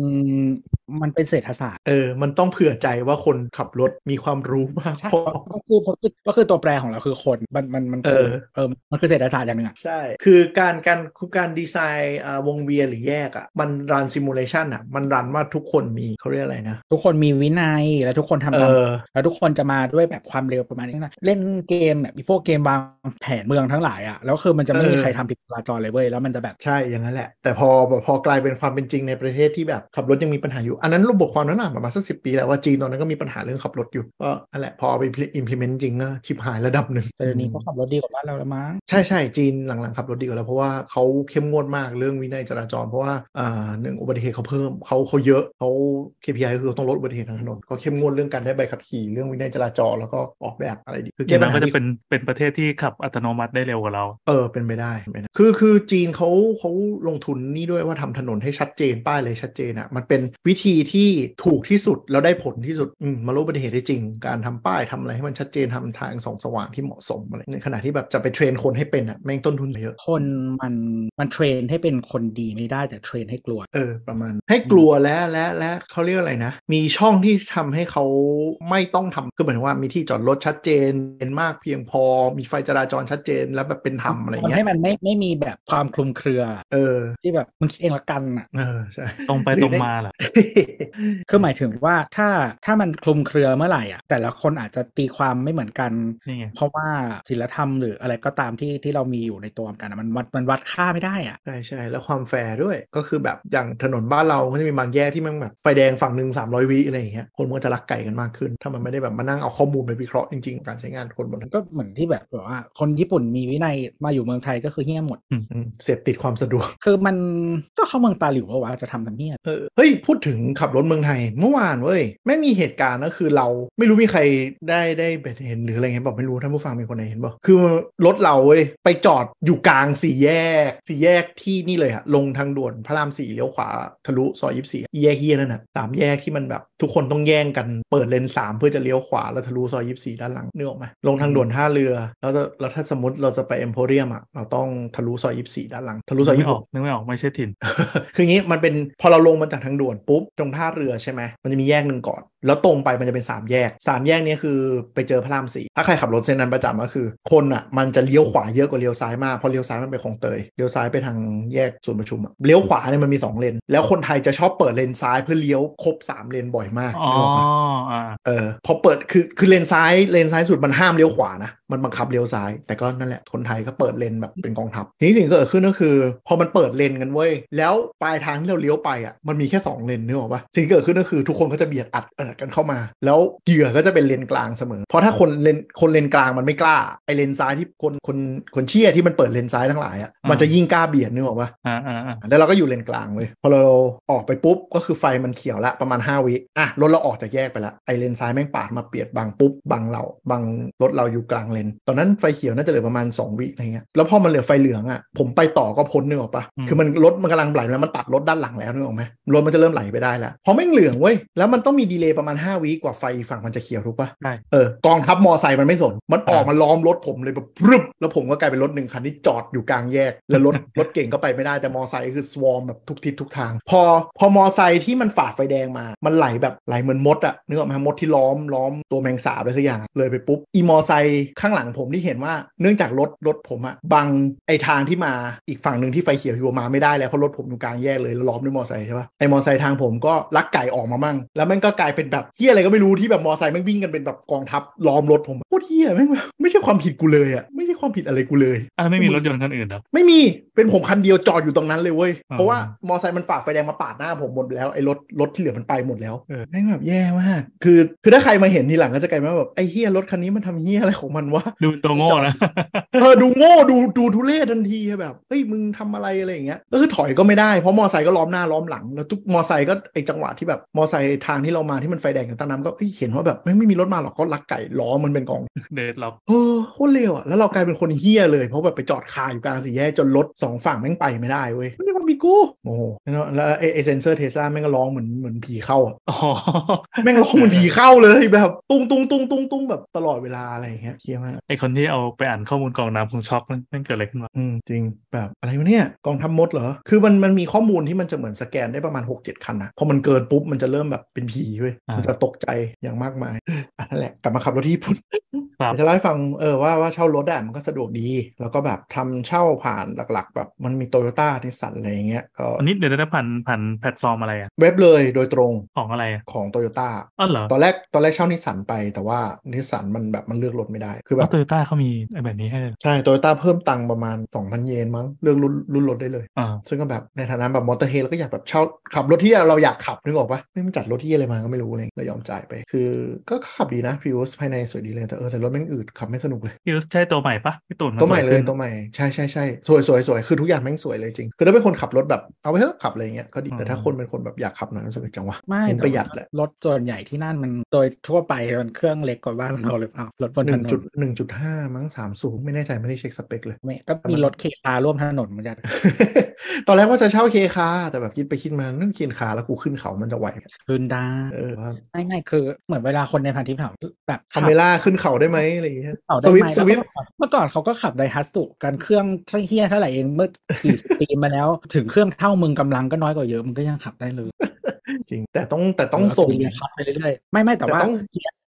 มันเป็นเศรษฐศาสตร์ เออ มันต้องเผื่อใจว่าคนขับรถมีความรู้มากใช่พอก็คือก็คือก็คือตัวแปรของเราคือคน มัน มัน มันเออ เออ มันคือเศรษฐศาสตร์อย่างหนึ่งอะใช่ คือการการคือการดีไซน์อ่าวงเวียนหรือแยกอะ่ะ มันรันซิมูเลชันอะ มันรันว่าทุกคนมีเขาเรียกอะไรนะ ทุกคนมีวินัย และทุกคนทำเอตามอแล้วทุกคนจะมาด้วยแบบความเร็วประมาณนี้นะ เล่นเกมแบบพวกเกมวางแผนเมืองทั้งหลายอะแล้วคือมันจะไม่มีเออใครทำผิดจราจรเลยเว้ย แล้วมันจะแบบ ใช่ อย่างนั้นแหละ แต่พอแบบพอกลายเป็นความเป็นจริงในประเทศที่แบบขับรถยังมีปัญหาอยู่อันนั้นรูปบทความนั้นอะประมาณสักสิปีแล้วว่าจีนตอนนั้นก็มีปัญหาเรื่องขับรถอยู่ ก็นั่นแหละพอเอาไป implement จริงก็ชิบหายระดับหนึ่งแต่เดี๋ยวนี้ก็ขับรถดีกว่าบ้านเราแล้วมั้งใช่ใช่จีนหลังๆขับรถดีกว่าแล้วเพราะว่าเขาเข้มงวดมากเรื่องวินัยจราจรเพราะว่าอ่าหนึ่งอุบัติเหตุเขาเพิ่มเขาเขาเยอะเขา KPI ก็คือต้องลดอุบัติเหตุทางถนนก็เข้มงวดเรื่องการได้ใบขับขี่เรื่องวินัยจราจรแล้วก็ออกแบบอะไรดีคืออแก้ย่างปันั้ญนหาก็จะที่เป็นเป็นประเทศที่ขับอัตโนมัติได้เร็วกว่าเราเออเป็นไปได้เป็นไปได้คือคือจีนเขาเขาลงทุนนี่ด้วยว่าทำถนนให้ชัดเจนป้ายเลยชัดเจนอะ่ะมันเป็นวิธีที่ถูกที่สุดแล้วได้ผลที่สุดอืมมาลดอุบัติเหตุได้จริง การทำป้ายทำอะไรให้มันชัดเจนทำทางส่องสว่างที่เหมาะสมอะไรในขณะที่แบบจะไปเทรนคนให้เป็นอะ่ะแม่งต้นทุนเยอะ คนมันมันเทรนให้เป็นคนดีไม่ได้แต่เทรนให้กลัว เออประมาณ ให้กลัวและและและเขาเรียกอะไรนะ มีช่องที่ทำให้เขาไม่ต้องทำคือหมายถึงว่ามีที่จอดรถชัดเจนเป็นมากเพียงพอ มีไฟจราจรชัดเจนแล้วแบบเป็นธรรมอะไรทำเงี้ให้ยมันไม่ไม่มีแบบความคลุมเครือ เออ ที่แบบมึงคิดเองละกันอะเออใช่ตรงไปตรงมาเหรอคือหมายถึงว่าถ้าถ้ามันคลุมเครือเมื่อไหร่อะแต่ละคนอาจจะตีความไม่เหมือนกันนี่ไงเพราะว่าศีลธรรมหรืออะไรก็ตามที่ที่เรามีอยู่ในตัวกันอะมันวัดมันวัดค่าไม่ได้อะใช่ใช่แล้วความแฟร์ด้วยก็คือแบบอย่างถนนบ้านเราก็จะมีบางแยกที่มันแบบไฟแดงฝั่งหนึ่ง300วิอะไรอย่างเงี้ยคนมันก็จะรักไก่กันมากขึ้น ถ้ามันไม่ได้แบบมานั่งเอาข้อมูลไปวิเคราะห์จริงๆกับการใช้งานคนบนถนนก็เหมือนที่แบบแบบว่าคนญี่ปุ่นมีวินัยมาอยู่เมืองไทยก็คือเฮี้ยหมดอืมเสพติดความสะดวกคือมันก็เข้าเมืองตาหลิวว่าวะจะทำทำเฮี้ยเออเฮ้ยพูดถึงขับรถเมืองไทย เมื่อวานเว้ยแม่งมีเหตุการณ์ก็คือเราไม่รู้มีใครได้ได้เห็นหรืออะไรเงี้ยบอกไม่รู้ท่านผู้ฟังมีคนไหนเห็นบอกคือรถเราเว้ยไปจอดอยู่กลางสี่แยกสี่แยกที่นี่เลยอะลงทางด่วนพระรามสี่เลี้ยวขวาทะลุซอยยี่สี่แยกเฮียนั่นน่ะสามแยกที่มันแบบทุกคนต้องแย่งกันเปิดเลนสามเพื่อจะเลี้ยวขวาแล้วทะลุซอยยี่สี่ด้านหลังนึกออกไหมลงทางด่วนท่าเรือ แล้วแล้วถ้าสมมติเราจะไปเอ็มโพเรียมอะเราต้องทะลุซอยยี่สี่ด้านหลังทะลุซอยนึกยี่ไม่ออกนึกไม่ออกไม่ใช่ถิ่นคืออย่างนี้มันเป็นพอเราลงมาจากทางด่วนปุ๊บตรงท่าเรือใช่ไหมมันจะมีแยกหนึ่งก่อน แล้วตรงไปมันจะเป็น 3 แยก 3 แยกเนี้คือไปเจอพระรามสี่ถ้าใครขับรถเส้นนั้นประจำก็คือ คนอะมันจะเลี้ยวขวาเยอะกว่าเลี้ยวซ้ายมากเพราะเลี้ยวซ้ายมันไปคลองเตยเลี้ยวซ้ายไปทางแยกศูนย์ประชุมอะเลี้ยวขวาเนี่ยมันมีสองเลน แล้วคนไทยจะชอบเปิดเลนซ้ายเพื่อเลี้ยวครบสามเลนบ่อยมากอ๋อนึกออกปะอ่าเออพอเปิดคือคือเลนซ้ายเลนซ้ายสุดมันห้ามเลี้ยวขวานะมันบังคับเลี้ยวซ้าย แต่ก็นั่นแหละคนไทยก็เปิดเลนแบบเป็นกองทัพทีนี้สิ่งที่เกิดขึ้นก็คือ พอมันเปิดเลนกันเว้ยแล้วปลายทางที่เราเลี้ยวไปอะมันมีแค่ 2 เลนนึกออกปะสิ่งที่เกิดขึ้นก็คือทุกคนก็จะเบียดอัดอัดกันเข้ามา แล้วเหยื่อก็จะเป็นเลนกลางเสมอ เพราะถ้าคนเลนคนเลนกลางมันไม่กล้าไอเลนซ้ายที่คนคนคนเชี่ยที่มันเปิดเลนซ้ายทั้งหลายอะมันจะยิ่งกล้าเบียดนึกออกปะอ่าอ่าอ่าแล้วเราก็อยู่เลนกลางเว้ยพอเราออกไปปุ๊บก็คือไฟมันเขียวละประมาณ 5 วิอะรถเราออกจากแยกไปละไอเลนซ้ายแม่งปาดมาเปียดบังปุ๊บบังเราบังรถเราอยู่กลางเลน ตอนนั้นไฟเขียวน่าจะเหลือประมาณ 2 วิอะไรเงี้ยแล้วพอมันเหลือไฟเหลืองอะผมไปต่อก็พ้นนึกออกปะคือมันรถมันกำลังไหลแล้วมันตัดรถด้านหลังแล้วนึกออกไหมรถมันจะเริ่มไหลไปได้แล้วพอแม่งเหลืองเว้ยแล้วมันต้องมีดีเลย์ประมาณ 5วิกว่าไฟฝั่งมันจะเขียวถูกปะใช่เออกองทัพมอไซค์มันไม่สน มันออกมาล้อมรถผมเลยแบบพรึบแล้วผมก็กลายเป็นรถหนึ่งคันที่จอดอยู่กลางแยก แล้วรถรถเก่งก็ไปไม่ได้แต่มอไซค์คือสวอมแบบทุกทิศทุกทาง พอพอมอไซค์ที่มันฝ่าไฟแดงมา มันไหลแบบไหลเหมือนมดอะนึกออกไหมมดที่ล้อมล้อมตัวแมงสาบอะไรสักอย่างอะเลยไปปุ๊บอีมอไซค์ข้างหลังผมที่เห็นว่าเนื่องจากรถรถผมอะบังไอทางที่มาอีกฝั่งหนึ่งที่ไฟเขียวอยู่มาไม่ได้แล้วเพราะรถผมอยู่กลางแยกเลยแล้วล้อมด้วยมอไซค์ใช่ปะไอมอไซค์ทางผมก็ลักไก่ออกมามั่ง แล้วมันก็กลายเป็นแบบเฮียอะไรก็ไม่รู้ที่แบบมอไซค์แม่งวิ่งกันเป็นแบบกองทัพล้อมรถผมโคตรเฮียแม่งแบบไม่ใช่ความผิดกูเลยอะไม่ใช่ความผิดอะไรกูเลยอ่าไม่มีรถยนต์คันอื่นเหรอไม่มีเป็นผมคันเดียวจอดอยู่ตรงนั้นเลยเว้ยอ๋อเพราะว่ามอไซค์มันฝ่าไฟแดงมาปาดหน้าผมหมดแล้วไอ้รถรถที่เหลือมันไปหมดแล้วเออแม่งแบบแย่มากคือคือถ้าใครมาเห็นทีหลังก็จะกลายเป็นว่าแบบไอ้เฮียรถคันนี้มันทำเฮียอะไรของมันวะดูเป็นตัวโง่นะเออดูโง่ดูดูทุเรศทันทีแบบเฮ้ยมึงทำอะไรอะไรอย่างเงี้ยก็คือถอยก็ไม่ได้เพราะมอไซค์ก็ล้อมหน้าล้อมหลังแล้วทุกมอไซค์ก็ไอจังหวะที่แบบมอไซค์ทางที่เรามาที่มันไฟแดงกันตั้งน้ำก็เอ้ยเห็นว่าแบบไม่ไม่มีรถมาหรอกก็ลักไก่ล้อมันเป็นกองdeadlock เออโคตรเร็วอะแล้วเรากลายเป็นคนเหี้ยเลยเพราะแบบไปจอดคาอยู่กลางสี่แยกจนรถสองฝั่งแม่งไปไม่ได้เว้ยไม่ได้ความผิดกูโอ้โหแล้วแล้วไอไอเซนเซอร์เทสลาแม่งก็ร้องเหมือนเหมือนผีเข้าอะอ๋อแม่งร้องเหมือนผีเข้าเลยแบบตุ้งตุ้งตุ้งตุ้งตุ้งแบบตลอดเวลาอะไรอย่างเงี้ยเหี้ยมากไอคนที่เอาไปอ่านข้อมูลกองน้ำคงช็อกมันมันเกิดอะไรขึ้นวะอืมจริงแบบอะไรวะเนี่ยกองทัพมดเหรอคือมันมันมีข้อมูลที่มันจะเหมือนสแกนได้ประมาณ 6-7 คันนะพอมันเกินปุ๊บมันจะเริ่มแบบเป็นผีเว้ยมันจะตกใจอย่างมากมายอะนั่นแหละกลับมาขับรถที่ญี่ปุ่นครับจะเล่าให้ฟังเออว่าว่าเช่ารถอะมันก็สะดวกดี แล้วก็แบบทำเช่าผ่านหลัก ๆ แบบมันมีโตโยต้านิสสันอะไรอย่างเงี้ยก็อันนี้เดี๋ยวได้ผ่านผ่านแพลตฟอร์มอะไรอะเว็บเลยโดยตรงของอะไรอะของโตโยต้าอ๋อเหรอตอนแรกตอนแรกเช่านิสสันไปแต่ว่านิสสันมันแบบมันเลือกรถไม่ได้คือแบอ๋บโตโยต้าเขามีไอ้แบบนี้ให้เลยใช่โตโยต้าเพิ่มตังค์ประมาณ 2,000 เยนมั้งเลือกรุ่นรุ่นรถได้เลยอ่าซึ่งก็แบบในฐานะแบบ motorhead เราก็อยากแบบเช่าขับรถที่เราอยากขับนึกออกปะไม่มันจัดรถที่อะไรมาก็ไม่รู้เลยเลยยอมจ่ายไป คือก็ขับดีนะพิวสภายในสวยดีเลยแต่เออแต่รถแม่งอืดขับไม่สนุกเลยพี่รู้ใช่ตัวใหม่ปะพี่ตุ่นนตัวใหม่สเลขึ้ยนตัวใหม่ใช่ใช่ใช่สวยสวยสวยคือทุกอย่างแม่งสวยเลยจริง คือถ้าเป็นคนขับรถแบบเอาไปเถอะขับอะไรเงี้ยก็ดีแต่ถ้าคนเป็นคนแบบอยากขับหน่อยรู้สึกจังวะไม่เน้นแต่ประหยัดแหละรถส่วนใหญ่ที่นั่นมันโดยทั่วไปมันเครื่องเล็กกว่าบ้านเราหรือเปล่ารถบนหถนึ่งนจุดนหนึ่งจุดห้ามั้งสามสูงไม่แน่ใจไม่ได้เช็คสเปคเลยไม่ก็มีรถเคคาร่วมถนนเหมือนกันตอนแรกว่าจะเช่าเคคาแต่แบบคิดไปคิดมานั่นเคียนคาแล้วกูขึ้นเขามันจะไหวไหมคืนได้เออว่าไม่ไม่คือเหมือนเวลาคนในพันทิปถามแบบคาเมล่าขึ้นเขาได้ไหมอะไรอย่างเงี้ยขับสได้วิฟไหมสวิฟแล้วเมื่อก่อนเขาก็ขับไดฮัตสุกันเครื่องเฮี้ยเท่าไหร่เองเมื่อกี่ปีมาแล้ว ถึงเครื่องเท่ามึงกำลังก็น้อยกว่าเยอะมึงก็ยังขับได้เลยจริงแต่ต้องแต่ต้องส่งเรียนขับไปเรื่อยๆไม่ไม่แต่ว่าแ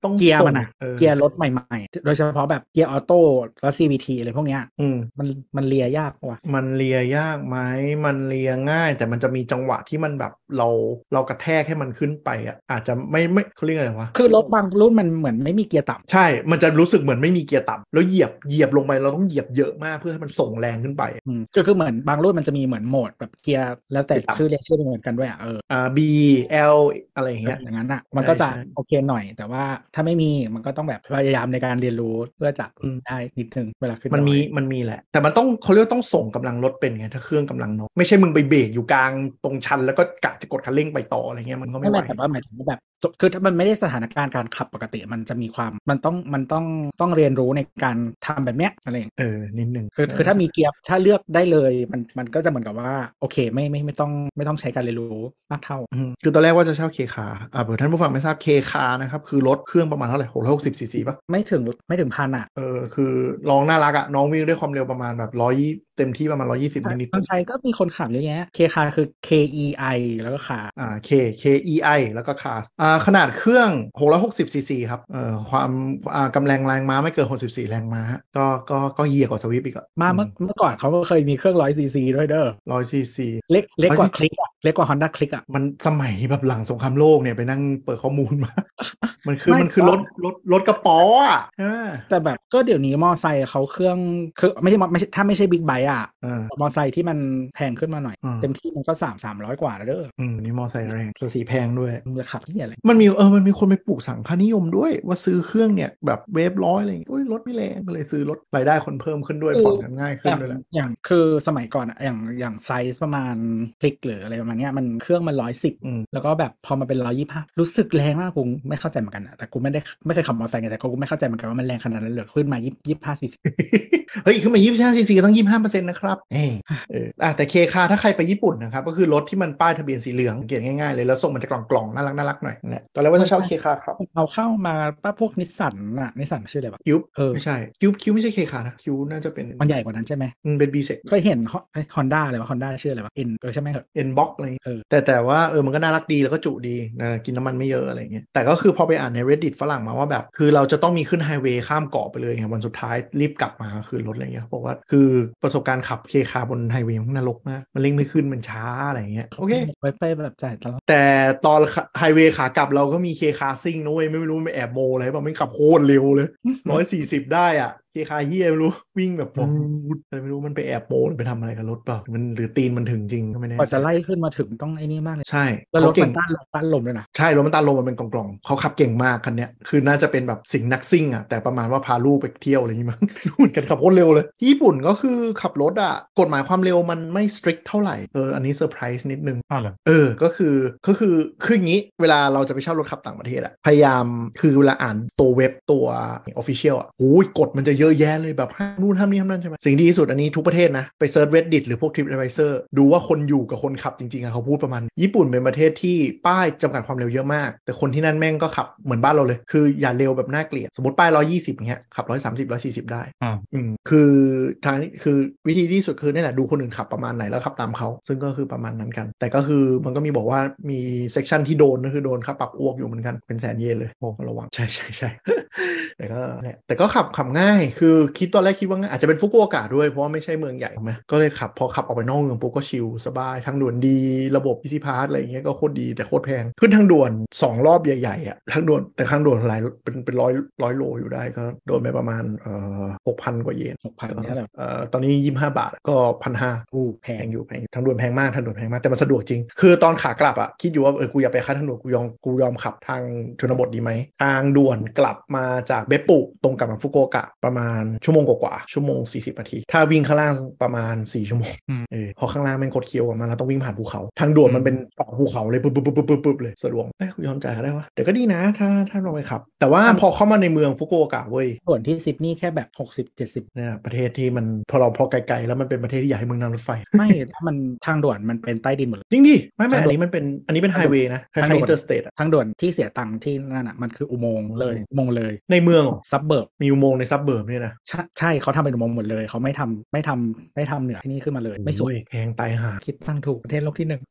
ต่ต้องเกียร์ต้องเกียร์ส่งมันอะออเกียร์รถใหม่ๆ โดยเฉพาะแบบเกียร์ออโต้แล้ว CVT อะไรพวกเนี้ยอืมมันมันเลียยากว่ะมันเลียยากไหมมันเลียง่าย แต่มันจะมีจังหวะที่มันแบบเราเรากระแทกให้มันขึ้นไปอะอาจจะไม่ไม่เขาเรียกอะไรวะคือรถบางรุ่นมันเหมือนไม่มีเกียร์ต่ำใช่ มันจะรู้สึกเหมือนไม่มีเกียร์ต่ำแล้วเหยียบเหยียบลงไปเราต้องเหยียบเยอะมากเพื่อให้มันส่งแรงขึ้นไปอืมก็คือเหมือนบางรุ่นมันจะมีเหมือนโหมดแบบเกียร์แล้วแต่เกียร์ต่ำชื่อเรียกชื่อไม่เหมือนกันด้วยอะเอออ่า B L อะไรอย่างเงี้ยอย่างนั้นอะมันก็จะใช่ใช่โอเคหน่อยแต่ว่าถ้าไม่มีมันก็ต้องแบบพยายามในการเรียนรู้เพื่อจะอืมได้นิดนึงเวลาขึ้นมันมีดอยมันมีแหละ แต่มันต้องเขาเรียกว่าต้องส่งกำลังรถเป็นไงถ้าเครื่องกำลังน้อยไม่ใช่มึงไปเบรกอยู่กลางตรงชันแล้วก็กะจะกดคันเร่งไปต่ออะไรเงี้ยมันก็ไม่ไม่ไหวไม่แต่ว่าหมายถึงว่าแบบ คือถ้ามันไม่ได้สถานการณ์การขับปกติมันจะมีความมันต้องมันต้องต้องเรียนรู้ในการทำแบบเนี้ยอะไรอย่างเออนิดนึงคือคือถ้ามีเกียร์ถ้าเลือกได้เลยมันมันก็จะเหมือนกับว่า โอเคไม่ไม่ไม่ต้องไม่ต้องใช้การเรียนรู้มากเท่าอืมคือตอนแรกว่าจะเช่า kei car อ่าเผื่อท่านผู้ฟังไม่ทราบ kei car นะครับคือรถเครื่องประมาณเท่าไหร่หกร้อยหกสิบซีซีป่ะไม่ถึงไม่ถึงพันอะเออคือลองน่ารักอะน้องวิ่งด้วยความเร็วประมาณแบบร้อยเต็มที่ประมาณร้อยี่สิบนิดเมืองไทยก็มีคนขับเยอะแยะเคคาคือ K E I แล้วก็คาๆอ่า K K E I แล้วก็คาสอ่าขนาดเครื่อง 660ซีซีครับเอ่อความอ่ากำลังแรงม้าไม่เกิน 64 แรงม้า ก็ก็ก็เฮียกว่าสวิฟอีกอะมาเมื่อเมื่อก่อนเขาก็เคยมีเครื่องร้อยซีซีด้วยเด้อร้อยซีซีเล็กเล็กกว่า 100cc คลิกอะเล็กกว่า Honda คลิกอะ มันสมัยแบบหลังสงครามโลกเนี่ยไปนั่งเปิดข้อมูลมา มันคือไม่มันคือก็รถรถรถกระป๋ออะใช่ไหมแต่แบบก็เดี๋ยวนี้มอไซค์เขาเครื่องคือไม่ใช่มอไม่ใช่ถ้าไม่ใช่บิ๊กไบค์อะเออมอไซค์ที่มันแพงขึ้นมาหน่อยอืมเต็มที่มันก็สามสามร้อยกว่าแล้วเด้ออืมนี่มอไซค์แรงภาษีแพงด้วยมึงจะขับที่อะไรมันมีเออมันมีคนไปปลูกสังคานิยมด้วย ว่าซื้อเครื่องเนี่ยแบบเวฟร้อยอะไรอย่างเงี้ยอุ้ยรถไม่แรงก็เลยซื้อรถรายได้คนเพิ่มขึ้นด้วยเออผ่อนกันง่ายขึ้อนย่างด้วยแหละอย่างคือสมัยก่อนอะอย่างอย่างไซส์ประมาณคลิกหรืออะไรประมาณเนี้ยมันเครื่องมันร้อยสิบอืมแล้วก็แบบพอมาเป็นร้อยยี่ห้ารู้สึกแรงมากกูไม่เข้าใจเหมือนกันอะแต่กูไม่ได้ไม่เคยขับมอเตอร์ไซค์ไงแต่กูไม่เข้าใจเหมือนกันว่ามันแรงขนาดนั้นเลยขึ้นมายี่ยี่ห้าสี่เฮ้ยขึ้นมา25ซีซีต้อง25เปอร์เซ็นต์นะครับเออเอออะแต่ kei car ถ้าใครไปญี่ปุ่นนะครับก็คือรถที่มันป้ายทะเบียนสีเหลืองเขียนง่ายๆเลยแล้วทรงมันจะกล่องๆน่ารักน่ารักหน่อยนั่นแหละ ตอนแรกว่าจะเช่า kei car ครับเอาเข้ามาป้าพวกนิสสันอะนิสสันชื่ออะไรวะ Cube เออไม่ใช่ Cube Cube ไม่ใช่ kei car นะ Cube น่าจะเป็นมันใหญ่กว่านั้นใช่ไหมอืมเป็น B-seg เคยเห็นฮอนด้าเลยวะฮอนด้าชื่ออะไรวะเอ็นเออใช่ไหมเหรอ N-Box อะไรอย่างเงี้ยเออแต่แต่ว่าเออมันก็น่ารักดีแล้วก็จุดีนะกินน้ำมันไม่เยอะอะไรอย่างเงี้ยแต่ก็คือพอไปอ่านใน reddit ฝรั่งมาว่าแบบ คือเราจะต้องมีขึ้นไฮเวย์ข้ามเกาะไปเลยไงวันสุดท้ายรีบกลับมาคือรถอะไรเงี้ยเขาบอกว่าคือประสบการณ์ขับ kei car บนไฮเวย์มันนรกมากมันเร่งไม่ขึ้นมันช้าอะไรอย่างเงี้ยโอเคไปไปแบบจ่ายตลอดแต่ตอนไฮเวย์ขากลับเราก็มี kei car ซิ่งนะเว้ย ไม่รู้มันไปแอบโมอะไรป่ะไม่ขับโคตรเร็วเลยร้อยสี่สิบได้อะ kei car เฮียไม่รู้วิ่งแบบฟูดอะไรไม่รู้มันไปแอบโมหรือไปทำอะไรกับรถเปล่ามันหรือตีนมันถึงจริงก็ไม่แน่กว่าใจจะไล่ขึ้นมาถึงต้องไอ้นี่มากเลยใช่แล้วรเขาถเก่มังนต้านลมต้านลมด้วยนะใช่รถมันต้านลมมันเป็นกล่องๆเขาขับเก่งมากคันเนี้ยคือน่าจะเป็นแบบสิ่งนักซิ่งอะแต่ประมาณว่าพาลูกไปเที่ยวอะไรอย่างงี้มั้งไม่รู้เหมือนกันขับโคตรเร็วเลยที่ญี่ปุ่นก็คือขับรถอะกฎหมายความเร็วมันไม่ strict เท่าไหร่เอออันนี้เซอร์ไพรส์นิดนึงอ้าวเหรอเออก็คือก็คือคืออย่างนี้เวลาเราจะไปเช่ารถขับต่างประเทศอะพยายามคือเวลาอ่านตัวเว็บตัว Official อะโอ้ยกฎมันจะเยอะแยะเลยแบบห้ามนู่นห้ามนี่ห้ามนั่นใช่ไหมสิ่งดีที่สุดอันนี้ทุกประเทศนะ ไป search reddit หรือพวก TripAdvisor ดูว่าคนอยู่กับคนขับจริงๆอะเขาพูดประมาณ ญี่ปุ่นเป็นประเทศที่ป้ายจำกัดความเร็วเยอะมาก แต่คนที่นั่นแม่งก็ขับเหมือนบ้านเราเลย คืออย่าเร็วแบบน่าเกลียดสมมติป้าย120อย่างเงี้ยขับ 130 140 ได้อ่าอืมคือทางคือวิธีที่สุดคือนี่แหละดูคนอื่นขับประมาณไหนแล้วขับตามเขาซึ่งก็คือประมาณนั้นกัน แต่ก็คือมันก็มีบอกว่ามี section ที่โดนก็คือโดนค่าปรับอ้วกอยู่เหมือนกันเป็นแสนเยนเลยโอ้ระวังใช่ใช่ใช่แต่ก็เนี่ยแต่ก็ขับขับง่ายคือคิดตอนแรกคิดว่าง่ายอาจจะเป็นฟุกุโอกะด้วยเพราะว่าไม่ใช่เมืองใหญ่ถูกไหมก็เลยขับพอขับออกไปนอกเมืองปุ๊บก็ chill สบายทางด่วนดีระบบ easy pass อะไรอย่างเงี้ยก็โคตรดีแต่โคตรแพง ขึ้นทางด่วนสองรอบใหญ่ๆอะทางด่วนแต่ทางด่วนหลายเป็นเป็นร้อยร้อยโลอยู่ได้ก็โดนไปประมาณเอ่อหกพันกว่าเยนหกพันเนี้ยแหละเอ่อตอนนี้ยี่ห้าบาทก็พันห้าอู้แพแพงงอยู่แพงอยู่ทางด่วนแพงมากทางด่วนแพงมากแต่มันสะดวกจริง คือตอนขากลับอะคิดอยู่ว่าเออกูอยากไปค่าทางด่วนกูยอมกูยอมขับทางชนบทดีไหมทางด่วนกลับมาจากเบปปุตรงกลับมาฟุกุโอกะประมาณชั่วโมงกว่าๆชั่วโมง 40นาที ถ้าวิ่งข้างล่างประมาณ 4 ชั่วโมงอืมเออเพอข้างล่างแม่งกดเคี้ยวกับมันแล้วต้องวิ่งผ่านภูเขา ทางด่วนมันเป็นป่าภูเขาเลยปุ๊บปุ๊บปุ๊บปุ๊บปุ๊บเลยสะดวกเอ้ยกูยอมจ่ายก็ได้วะเดี๋ยวก็ดีนะถ้าถ้าเราไปขับ แต่ว่าพอเข้ามาในเมืองฟุกุโอกะเว้ยส่วนที่ซิดนีย์แค่แบบหกสิบเจ็ดสิบเนี่ยประเทศที่มันพอเราพอไกลๆแล้วมันเป็นประเทศที่อยากให้มึงนั่งรถไฟ ไม่ถ้ามันทางด่วนมันเป็นใต้ดินหมดเลยจริงดิไม่ไม่ทางอัด่วนนนี้มันเป็นอันนี้เป็นไฮเวย์นะคล้าทางยด่วนๆอินเตอร์สเตทอะทางด่วนที่เสียตังค์ที่นั่นอะมันคืออุโมงค์เลยอุโมงค์เลย ในเมืองเหรอ suburb มีอุโมงค์ใน suburb เนี่ยนะใช่ใช่เขาทำเป็นอุโมงค์หมดเลย เขาไม่ทำไม่ทำไม่ทำเหนือที่นี่ขึ้นมาเลย ไม่สวยโอ้แพงตายห่าคิดตั้งถูกประเทศโลกที่หนึ่ง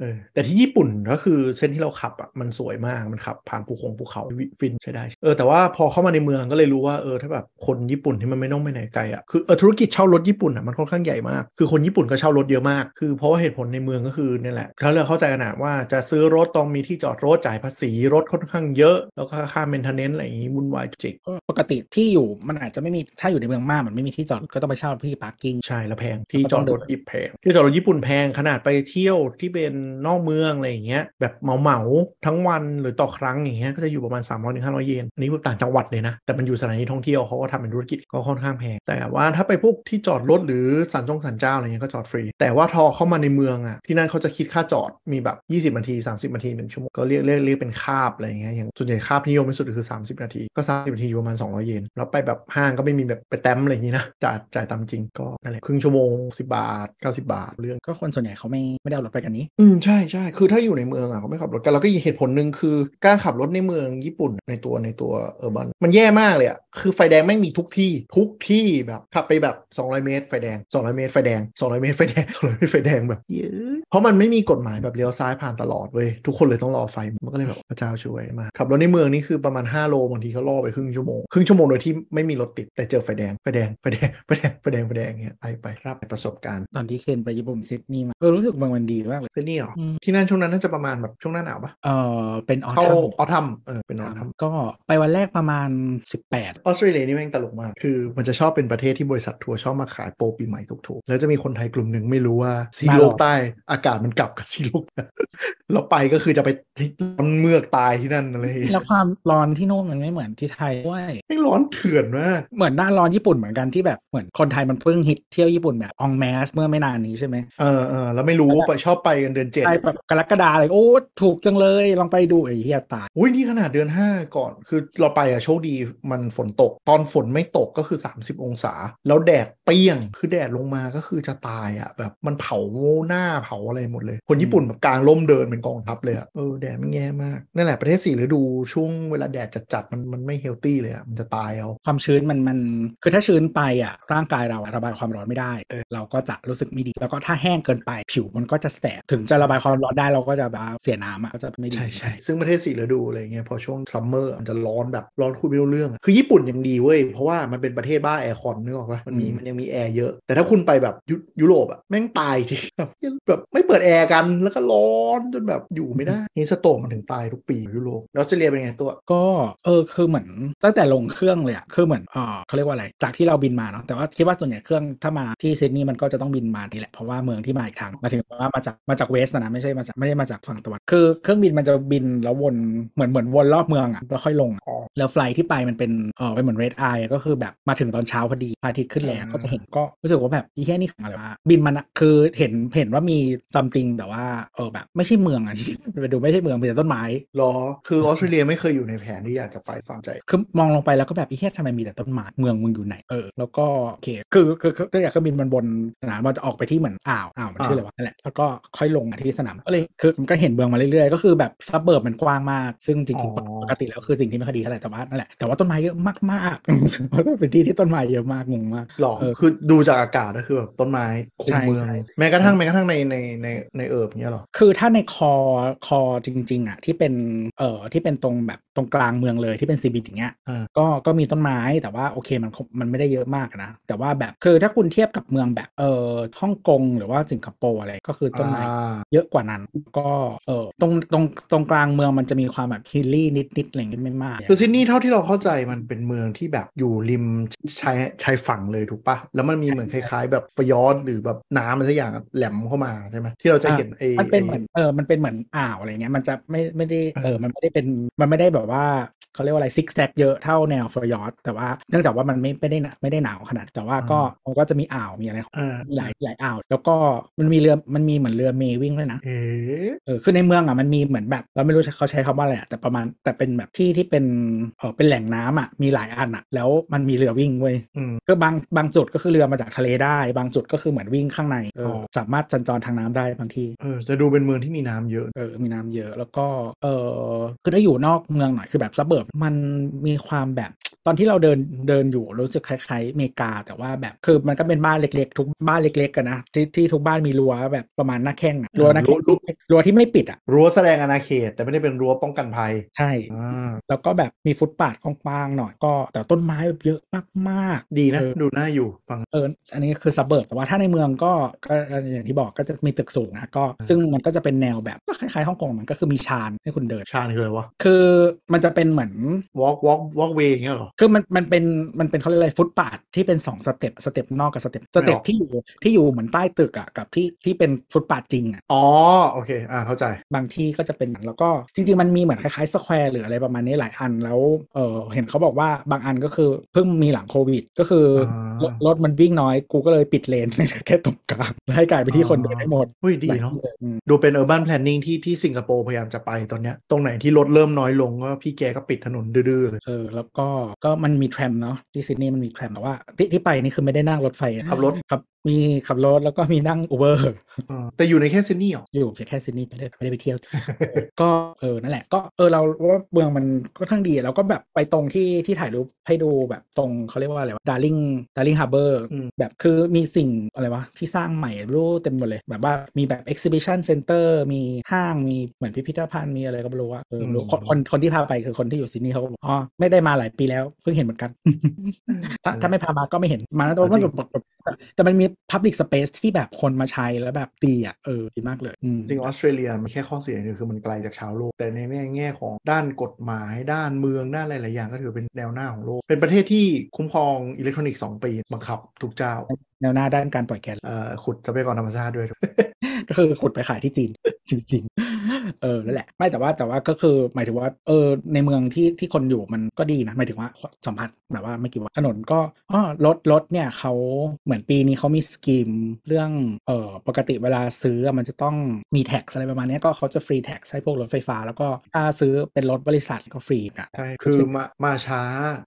เออแต่ที่ญี่ปุ่นก็คือเส้นที่เราขับอะมันสวยมากมันขับ ผ่านภูคงภูเขาวิวฟินใช้ได้ เออแต่ว่าพอเข้ามาในเมืองก็เลยรู้ว่าเออถ้าแบบคนญี่ปุ่นที่มันไม่ต้องไปไหนไกลอะคือเออธุรกิจเช่ารถญี่ปุ่นอะมันค่อนข้างใหญ่มาก คือคนญี่ปุ่นก็เช่ารถเยอะมาก คือเพราะว่าเหตุผลในเมืองก็คือเนี่ยแหละถ้าเราเข้าใจกันนะว่าจะซื้อรถต้องมีที่จอดรถจ่ายภาษีรถค่อนข้างเยอะ แล้วก็ค่า maintenance อะไรอย่างงี้วุ่นวายจิก ปกติที่อยู่มันอาจจะจะไม่มีถ้าอยู่ในเมืองมากมันไม่มีที่จอดก็ต้องไปเช่าที่ parking ใช่แล้วแพงที่ก็จต้ออดงรถญี่ปุ่นแพงที่จอดรถญี่ปุ่นแพงขนาดไปเที่ยวที่เป็นนอกเมืองอะไรอย่างเงี้ยแบบเหมาเหมาๆทั้งวันหรือต่อครั้งอย่างเงี้ยก็จะอยู่ประมาณ3 0 0ถึง500เยนอันนี้ต่างจังหวัดเลยนะ แต่มันอยู่สถานที่ท่องเที่ยวเขาก็ทำเป็นธุรกิจก็ค่อนข้างแพงแต่ว่าถ้าไปพวกที่จอดรถหรือศาลจงศาลเจ้าอะไรเงี้ยก็จอดฟรี แต่ว่าพอเข้ามาในเมืองอะที่นั่นเขาจะคิดค่าจอดมีแบบ 20นาที 30นาที1ชั่วโมงก็เรียกเรียกเรียกเป็นคาบอะไรอย่างเงี้ยอย่างส่วนใหญ่คาบนิยมที่สุดคือ 30 นาทีก็ 30 นาทีอยู่ประมาณ200เยนแล้วไปแบบห้างก็ไม่มีแบบไปแต้มอะไรอย่างงี้นะจ่ายจ่ายตามจริงก็นั่นแหละครึ่งชั่วโมง 10 บาท 90 บาทเรื่องก็คนส่วนใหญ่เขาไม่ไม่ได้เอารถไปกันนี้ อืมใช่ใช่คือถ้าอยู่ในเมืองอะเขาไม่ขับรถกันแล้วก็อีกเหตุผลหนึ่งคือการขับรถในเมืองญี่ปุ่นในตัวในตัว urban มันแย่มากเลยอะคือไฟแดงแม่งมีทุกที่ทุกที่แบบขับไปแบบ 200 เมตรไฟแดง 200 เมตรไฟแดง 200 เมตรไฟแดง200เมตรไฟแดงแบบเยอะ เพราะมันไม่มีกฎหมายแบบเลี้ยวซ้ายผ่านตลอดเว้ยทุกคนเลยต้องรอไฟมันก็เลยแบบพระเจ้าช่วยมากขับรถในเมืองนี่คือประมาณ 5 โลบางทีเขาล่อไปครึ่งชั่วโมงครึ่งชั่วโมงโดยที่ไม่มีรถติดแต่เจอไฟแดงไฟแดงไฟแดงไฟแดงไฟแดงไฟแดงเงี้ยไปไปรับประสบการณ์ตอนที่เคนไปญี่ปุ่นซิดนีย์มาเออรู้สึกเมืองมันดีมากเลยซิดนีย์เหรออืมที่นั่นช่วงนั้นน่าจะประมาณแบบช่วงหน้าหนาวปะเออเป็นออเข้าทัมออทัมเออเป็นออทัมก็ไปวันแรกประมาณ 18ออสเตรเลียนี่แม่งตลกมากคือ มันจะชอบเป็นประเทศที่บริษัททัวร์ชอบมาขายโปรปีใหม่ถูกๆแล้วจะมีคนไทยกลุ่มหนึ่งไม่รู้ว่าซีน่าโลหรอกใต้อากาศมันกลับกับซีโลกเหนือเราไปก็คือจะไปร้อนเมือกตายที่นั่นอะไรอย่างเงี้ยแล้วความร้อนที่โน่นมันไม่เหมือนที่ไทยด้วยแม่งร้อนเถื่อนมากเหมือนหน้าร้อนญี่ปุ่นเหมือนกันที่แบบเหมือนคนไทยมันเพิ่งฮิตเที่ยวญี่ปุ่นแบบอองแมสเมื่อไม่นานนี้ใช่ไหมเออเออแล้วไม่รู้ไปชอบไปกันเดือนเจ็ดไปแบบกรกฎาเลยโอ้ถูกจังเลยลองไปดูไอ้เหี้ยตายอุ้ยนี่ขนาดเดือน 5 ก่อน คือเราไปอะโชคดีมันฝนตก ตอนฝนไม่ตกก็คือ 30 องศา แล้วแดดเปรี้ยงคือแดดลงมาก็คือจะตายอะแบบมันเผาหน้าเผาอะไรหมดเลย คนญี่ปุ่นแบบกางร่มเดินเป็นกองทัพเลยอะเออแดดมันแย่มาก นั่นแหละประเทศสี่ฤดูช่วงเวลาแดดจัดๆมันมันไม่ healthy เลยอะมันจะตายเอาความชื้นมันมันคือถ้าชื้นไปอะร่างกายเราอะระบายความร้อนไม่ได้เออเราก็จะรู้สึกไม่ดี แล้วก็ถ้าแห้งเกินไปผิวมันก็จะแสบถึงจะระบายความร้อนได้เราก็จะแบบเสียน้ำอะก็จะไม่ดีใช่ใช่ซึ่งประเทศสี่ฤดูอะไรเงี้ยพอช่วง summer มันจะร้อนแบบร้อนคุยไม่รู้เรื่องอะคือญี่ปุ่นยังดีเว้ยเพราะว่ามันเป็นประเทศบ้า aircon นึกออกปะมันมีมันยังมีแอร์เยอะ แต่ถ้าคุณไปแบบยุยุโรปอะแม่งตายจริงแบบแบบไม่เปิดแอร์กันแล้วก็ร้อนจนแบบอยู่ไม่ได้นี่ stroke มันถึงตายทุกปียุโรปแล้วออสเตรเลียเป็นไงตัว ก็เออคือเหมือนตั้งแต่ลงเครื่องเลยอะคือเหมือนเออเขาเรียกว่าอะไร จากที่เราบินมาเนาะแต่ว่าคิดว่าส่วนใหญ่เครื่องถ้ามาที่ซิดนีย์มันก็จะต้องบินมานี่แหละเพราะว่าเมืองที่มาอีกทางหมายถึงว่ามาจากมาจาก west นะไม่ใช่มาจากไม่ได้มาจากฝั่งตะวันคือเครื่องบินมันจะบินแล้ววนเหมือนเหมือนวนรอบเมืองอะแล้วค่อยลงอะอ๋อแล้ว flight ที่ไปมันเป็นเออเป็นเหมือน red eyeก็คือแบบมาถึงตอนเช้าพอดีพระอาทิตย์ขึ้นแล้วอ่าก็จะเห็นก็รู้สึกว่าแบบอีแค่นี่ของอะไรวะบินมันอะคือเห็นเห็นว่ามีซัมติงแต่ว่าเออแบบไม่ใช่เมืองอะไปดูไม่ใช่เมืองเป็นแต่ต้นไม้รอ คือออสเตรเลียไม่เคยอยู่ในแผนที่อยากจะไปฟังใจ คือมองลงไปแล้วก็แบบอีแค่ทำไมมีแต่ต้นไม้เมืองมึงอยู่ไหนเออแล้วก็โอเคคือคือคือก็อยากเครื่องบินมันบนสนามมันจะออกไปที่เหมือนอ่าวอ่าวมันชื่ออะไรวะนั่นแหละแล้วก็ค่อยลงมาที่สนามก็เลยคือมันก็เห็นเมืองมาเรื่อยๆก็คือแบบซับเบิร์บมันกว้างมากซึ่งจริงอ๋อๆปกติแล้วคือสิ่งที่ไม่ค่อยดีเท่าไหร่แต่ว่านั่นแหละแต่ว่าต้นไม้เยอะมากๆรู้สึกว่าเป็นที่ที่ต้นไม้เยอะมากงงมากหรอเออคือดูจากอากาศก็คือแบบต้นไม้คุมใช่เมืองใช่แม้กระทั่งแม้กระทั่งในในในในเอิบเนี้ยหรอ คือถ้าในคอคอจริง ๆอะที่เป็นเอ่อที่เป็นตรงแบบ ตรงกลางเมืองเลยที่เป็นซีบีอย่างเงี้ยอ่าก็ก็มีต้นไม้แต่ว่าโอเคมันคงมันไม่ได้เยอะมากอะนะ แต่ว่าแบบคือถ้าคุณเทียบกับเมืองแบบเอ่อฮ่องกงหรือว่าสิงคโปร์อะไรก็คือต้นไม้อ่าเยอะกว่านั้น ก็เออตรงตรงตรงกลางเมืองมันจะมีความแบบ hilly นิดนิดๆอะไรอย่างเงี้ยไม่มากคือซิดนีย์เท่าที่เราเข้าใจมันเป็นเมืองที่แบบอยู่ริมชายชายฝั่งเลยถูกปะแล้วมันมีเหมือนคล้าย ๆ แบบฟยอร์ดหรือแบบน้ำอะไรสักอย่างแหลมเข้ามาใช่ไหมที่เราจะเห็นไอ้มันเป็นไอ้เหมือนเออมันเป็นเหมือนอ่าวอะไรเงี้ยมันจะไม่ไม่ได้เออมันไม่ได้เป็นมันไม่ได้แบบว่า เขาเรียกว่าอะไรซิกแซกเยอะเท่าแนวฟยอร์ดแต่ว่าเนื่องจากว่ามันไม่ไม่ได้หนาไม่ได้หนาวขนาด แต่ว่าก็มันก็จะมีอ่าวมีอะไรอ่ามีหลายหลายอ่าว แล้วก็มันมีเรือมันมีเหมือนเรือเมย์วิ่งด้วยนะเอ๊ะเออคือในเมืองอะมันมีเหมือนแบบเราไม่รู้เขาใช้คำว่าอะไรอะแต่ประมาณแต่เป็นแบบที่ที่เป็นเออเป็นแหล่งน้ำอะมีหลายอันอะ แล้วมันมีเรือวิ่งเว้ยอืมก็บางบางจุดก็คือเรือมาจากทะเลได้ บางจุดก็คือเหมือนวิ่งข้างในเอออสามารถสัญจรทางน้ำได้บางทีเออจะดูเป็นเมืองที่มีน้ำเยอะเออมีน้ำเยอะแล้วก็เออคือถ้าอยู่นอกเมืองหน่อยคือแบบซับเบิร์บมันมีความแบบตอนที่เราเดินเดินอยู่รู้สึกคล้ายๆอเมริกา แต่ว่าแบบคือมันก็เป็นบ้านเล็กๆ ทุกบ้านเล็กๆกันนะที่ที่ทุกบ้านมีรั้วแบบประมาณหน้าแข้งอะรั้วหน้าแข้งรั้วรั้วที่ไม่ปิดอะรั้วแสดงอาณาเขต แต่ไม่ได้เป็นรั้วป้องกันภัย ใช่อ่าแล้วก็แบบมีฟุตบาทกว้างๆหน่อยก็ แต่ต้นไม้แบบเยอะมากๆ ดีนะเออดูน่าอยู่ฟังเอออันนี้คือ suburb แต่ว่าถ้าในเมืองก็ก็อย่างที่บอกก็จะมีตึกสูงนะก็ ซึ่งมันก็จะเป็นแนวแบบก็คล้ายๆฮ่องกงมันก็คือมีชานให้คุณเดินชานคืออะไรวะคือมันจะเป็นเหมือน walk walk walk way อย่างเงี้ยเหรอคือมันมันเป็นมันเป็นเขาเรียกอะไรฟุตบาทที่เป็นสอง step step นอกกับ step step ไม่ออกที่อยู่ที่อยู่เหมือนใต้ตึกอะกับที่ที่เป็นฟุตบาทจริงอะอ๋อโอเคอ่าเข้าใจ บางที่ก็จะเป็นอย่างแล้วก็จริง ๆ มันมีเหมือนคล้ายๆ square หรืออะไรประมาณนี้หลายอันแล้วเออเห็นเขาบอกว่าบางอันก็คือเพิ่งมีหลังโควิด ก็คืออารถรถมันวิ่งน้อยกูก็เลยปิดเลนแค่ตรงกลางแล้วให้กลายไปที่คนเดินได้หมดอุ้ยดีหลายเนาะที่เลยอืมดูเป็น urban planning ที่ที่สิงคโปร์พยายามจะไปตอนเนี้ยตรงไหนที่รถเริ่มน้อยลงก็พี่แกก็ปิดถนนดื้อๆเลยเออแล้วก็ก็มันมี tram เนาะที่ซิดนีย์มันมี tram แต่ว่าที่ที่ไปนี่คือไม่ได้นั่งรถไฟอะขับรถครับ มีขับรถแล้วก็มีนั่ง Uber อ่าแต่อยู่ในแค่ซิดนีย์เหรอ อยู่แค่ซิดนีย์ไม่ได้ไม่ได้ไปเที่ยว ก็เออนั่นแหละ ก็เออเราว่าเมืองมันก็ค่อนข้างดีแล้วก็แบบไปตรงที่ที่ถ่ายรูปให้ดูแบบตรงเขาเรียกว่าอะไรวะ Darling Darling Harbour อืมแบบคือมีสิ่งอะไรวะ ที่สร้างใหม่อยู่เต็มหมดเลย แบบว่ามีแบบ exhibition center มีห้างมีเหมือนพิพิธภัณฑ์มีอะไรก็ไม่รู้ว่าเออไม่รู้คนคนคนที่พาไปคือคนที่อยู่ซิดนีย์เขาก็บอกอ๋อไม่ได้มาหลายปีแล้วเพิ่งเห็นเหมือนกันถ้าถ้าไม่พามาก็ไม่เห็นมาแล้วแต่ว่ามันแบบแบบแต่มันมี public space ที่แบบคนมาใช้แล้วแบบดีอะเออดีมากเลยอืมจริงออสเตรเลียมันแค่ข้อเสียอย่างเดียวคือมันไกลจากชาวโลก แต่ในแง่แง่ของด้านกฎหมายด้านเมืองด้านหลายๆอย่างก็ถือเป็นแนวหน้าของโลก เป็นประเทศที่คุ้มครองอิเล็กทรอนิกส์2ปีบังคับทุกเจ้า แนวหน้าด้านการปล่อยแก๊สเอ่อขุดทรัพยากรธรรมชาติด้วยก็คือขุดไปขายที่จีนจริง ๆ เออนั่นแหละไม่แต่ว่าแต่ว่าก็คือหมายถึงว่าเออในเมืองที่ที่คนอยู่มันก็ดีนะหมายถึงว่าสัมผัสแบบว่าไม่กี่วันถนนก็อ๋อรถรถเนี่ยเขาเหมือนปีนี้เขามี scheme เรื่องเออปกติเวลาซื้อมันจะต้องมี tax อะไรประมาณนี้ก็เขาจะ free tax ให้พวกรถไฟฟ้า แล้วก็ถ้าซื้อเป็นรถบริษัทก็ฟรีอะใช่คือมามาช้า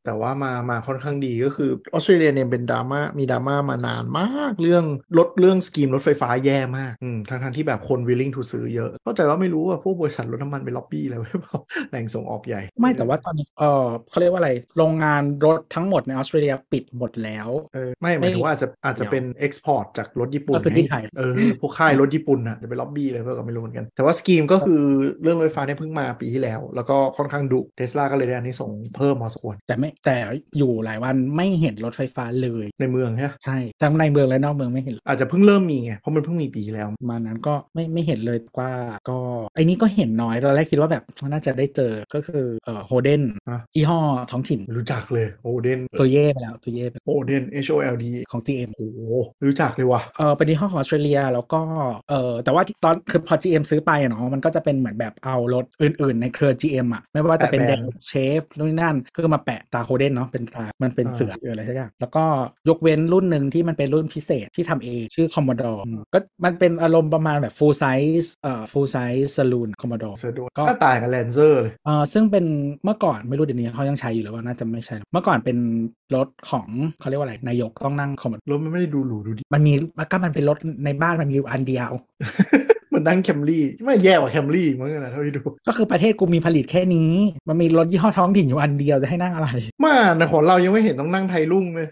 แต่ว่ามามาค่อนข้างดีก็คือออสเตรเลียเนี่ยเป็นดราม่ามีดราม่ามานานมากเรื่องรถเรื่อง scheme รถไฟฟ้าแย่มากอืมทั้งทั้งที่แบบคน willing to ซื้อเยอะเข้าใจว่าไม่รู้ว่าพวกบริษัทรถน้ำมันไปล็อบบี้อะไรไว้เปล่าแหล่งส่งออกใหญ่ ไม่แต่ว่าตอนนี้เออเขาเรียกว่าอะไรโรงงานรถทั้งหมดในออสเตรเลียปิดหมดแล้วเออไม่หมายถึงว่าอาจจะอาจจะเป็น export จากรถญี่ปุ่นก็คือที่ไทยเออพวกค่ายรถญี่ปุ่นน่ะจะไปล็อบบี้อะไรเพื่อก็ไม่รู้เหมือนกัน แต่ว่า scheme ก็คือเรื่องรถไฟฟ้าเนี่ยเพิ่งมาปีที่แล้ว แล้วก็ค่อนข้างดุเทสลาก็เลยได้อันนี้ส่งส์เพิ่มมาสมควรแต่ไม่แต่อยู่หลายวันไม่เห็นรถไฟฟ้าเลยในเมืองใช่ไหมใช่ทั้งในเมืองและนอกเมืองไม่เห็นเลยอาจจะเพิ่งเริ่มมีไงเพราะมันเพิ่งมีปีที่แล้วประมาณนั้นก็ไม่ไม่เห็นเลยว่าก็ไอ้นี้ก็เห็นน้อยตอนแรกคิดว่าแบบน่าจะได้เจอก็คือเอ่อโฮเดนฮะยี่ห้อท้องถิ่นไม่รู้จักเลยโอเดนตัวเย่ไปแล้วตัวเย่ไปโอเดน H O L D ของ GM โอ้โหไม่รู้จักเลยว่ะเออเป็นยี่ห้อของออสเตรเลียแล้วก็เออแต่ว่าที่ตอนคือพอ GM ซื้อไปอะเนาะมันก็จะเป็นเหมือนแบบเอารถอื่น ๆ ในเครือ GM อะไม่ว่าจะเป็นแปะแดแบรงนด์เชฟนู่นนนั่นคือมาแปะตาโฮเดนเนาะเป็นตามันเป็นอ่าเสือหรืออะไรสักอย่างแล้วก็ยกเว้นรุ่นหนึ่งที่มันเป็นรุ่นพิเศษที่ทำเองชื่อ Commodore อืมก็มันเป็นอารมณ์ประมาณแบบ full size เอ่อ full size saloon Commodore เสิร์ชดูก็ถ้าตายกับแลนเซอร์เลยเออซึ่งเป็นเมื่อก่อนไม่รู้เดี๋ยวนี้เขายังใช้อยู่หรือว่าน่าจะไม่ใช่ เมื่อก่อนเป็นรถของเขาเรียกว่าอะไรนายกต้องนั่งคอมรถมันไม่ได้ดูหรูดูดีมันมีก็มันเป็นรถในบ้านมันมีอยู่อันเดียวมันนั่งแคมรี่ไม่แย่กว่าแคมรี่เหมือนกันนะเท่าที่ดูก็คือประเทศกูมีผลิตแค่นี้ มันมีรถยี่ห้อท้องถิ่นอยู่อันเดียวจะให้นั่งอะไร มาในของเรายังไม่เห็นต้องนั่งไทยรุ่งเลย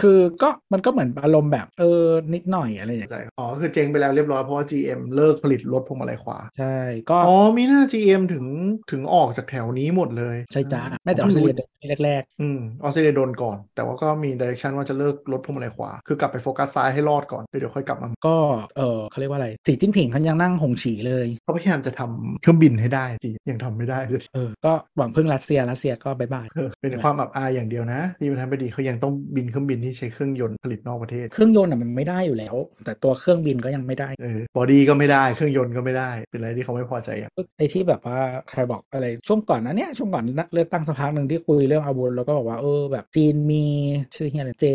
คือก็มันก็เหมือนอารมณ์แบบเออนิดหน่อยอะไรอย่างเงี้ยใช่อ๋อคือเจ๊งไปแล้วเรียบร้อยเพราะว่า GM เลิกผลิตรถพวงมาลัยขวา ใช่ก็อ๋อมีหน้า GM ถึงถึงออกจากแถวนี้หมดเลย ใช่จ้าแม้แต่ออสเตรเลียเดิมแรกอืมออสเตรเลียโดนก่อน แต่ว่าก็มี direction ว่าจะเลิกรถพวงมาลัยขวา คือกลับไปโฟกัสซ้ายให้รอดก่อนแล้วเดี๋ยวค่อยกลับมาๆก็เออเขาเรียกว่าอะไรสีจิ้นผิงเขายังนั่งหงฉีเลยเขาพยายามจะทำเครื่องบินให้ได้จีนยังทำไม่ได้เลยเออก็หวังพึ่งรัสเซียรัสเซียก็ bye bye เออเป็นความอับอายอย่างเดียวนะที่ประธานาธิบดีเขายังต้องบินเครื่องบินที่ใช้เครื่องยนต์ผลิตนอกประเทศ เครื่องยนต์อะมันไม่ได้อยู่แล้ว แต่ตัวเครื่องบินก็ยังไม่ได้เออบอดี้ก็ไม่ได้เครื่องยนต์ก็ไม่ได้ เป็นอะไรที่เขาไม่พอใจอย่างไอ้ที่แบบว่าใครบอกอะไรช่วงก่อนนะเนี่ยช่วงก่อนเลือกตั้งสักพักหนึ่งที่คุยเรื่องอาวุธแล้วก็บอกว่าเออแบบจีนมีชื่อเฮียอะไรเจ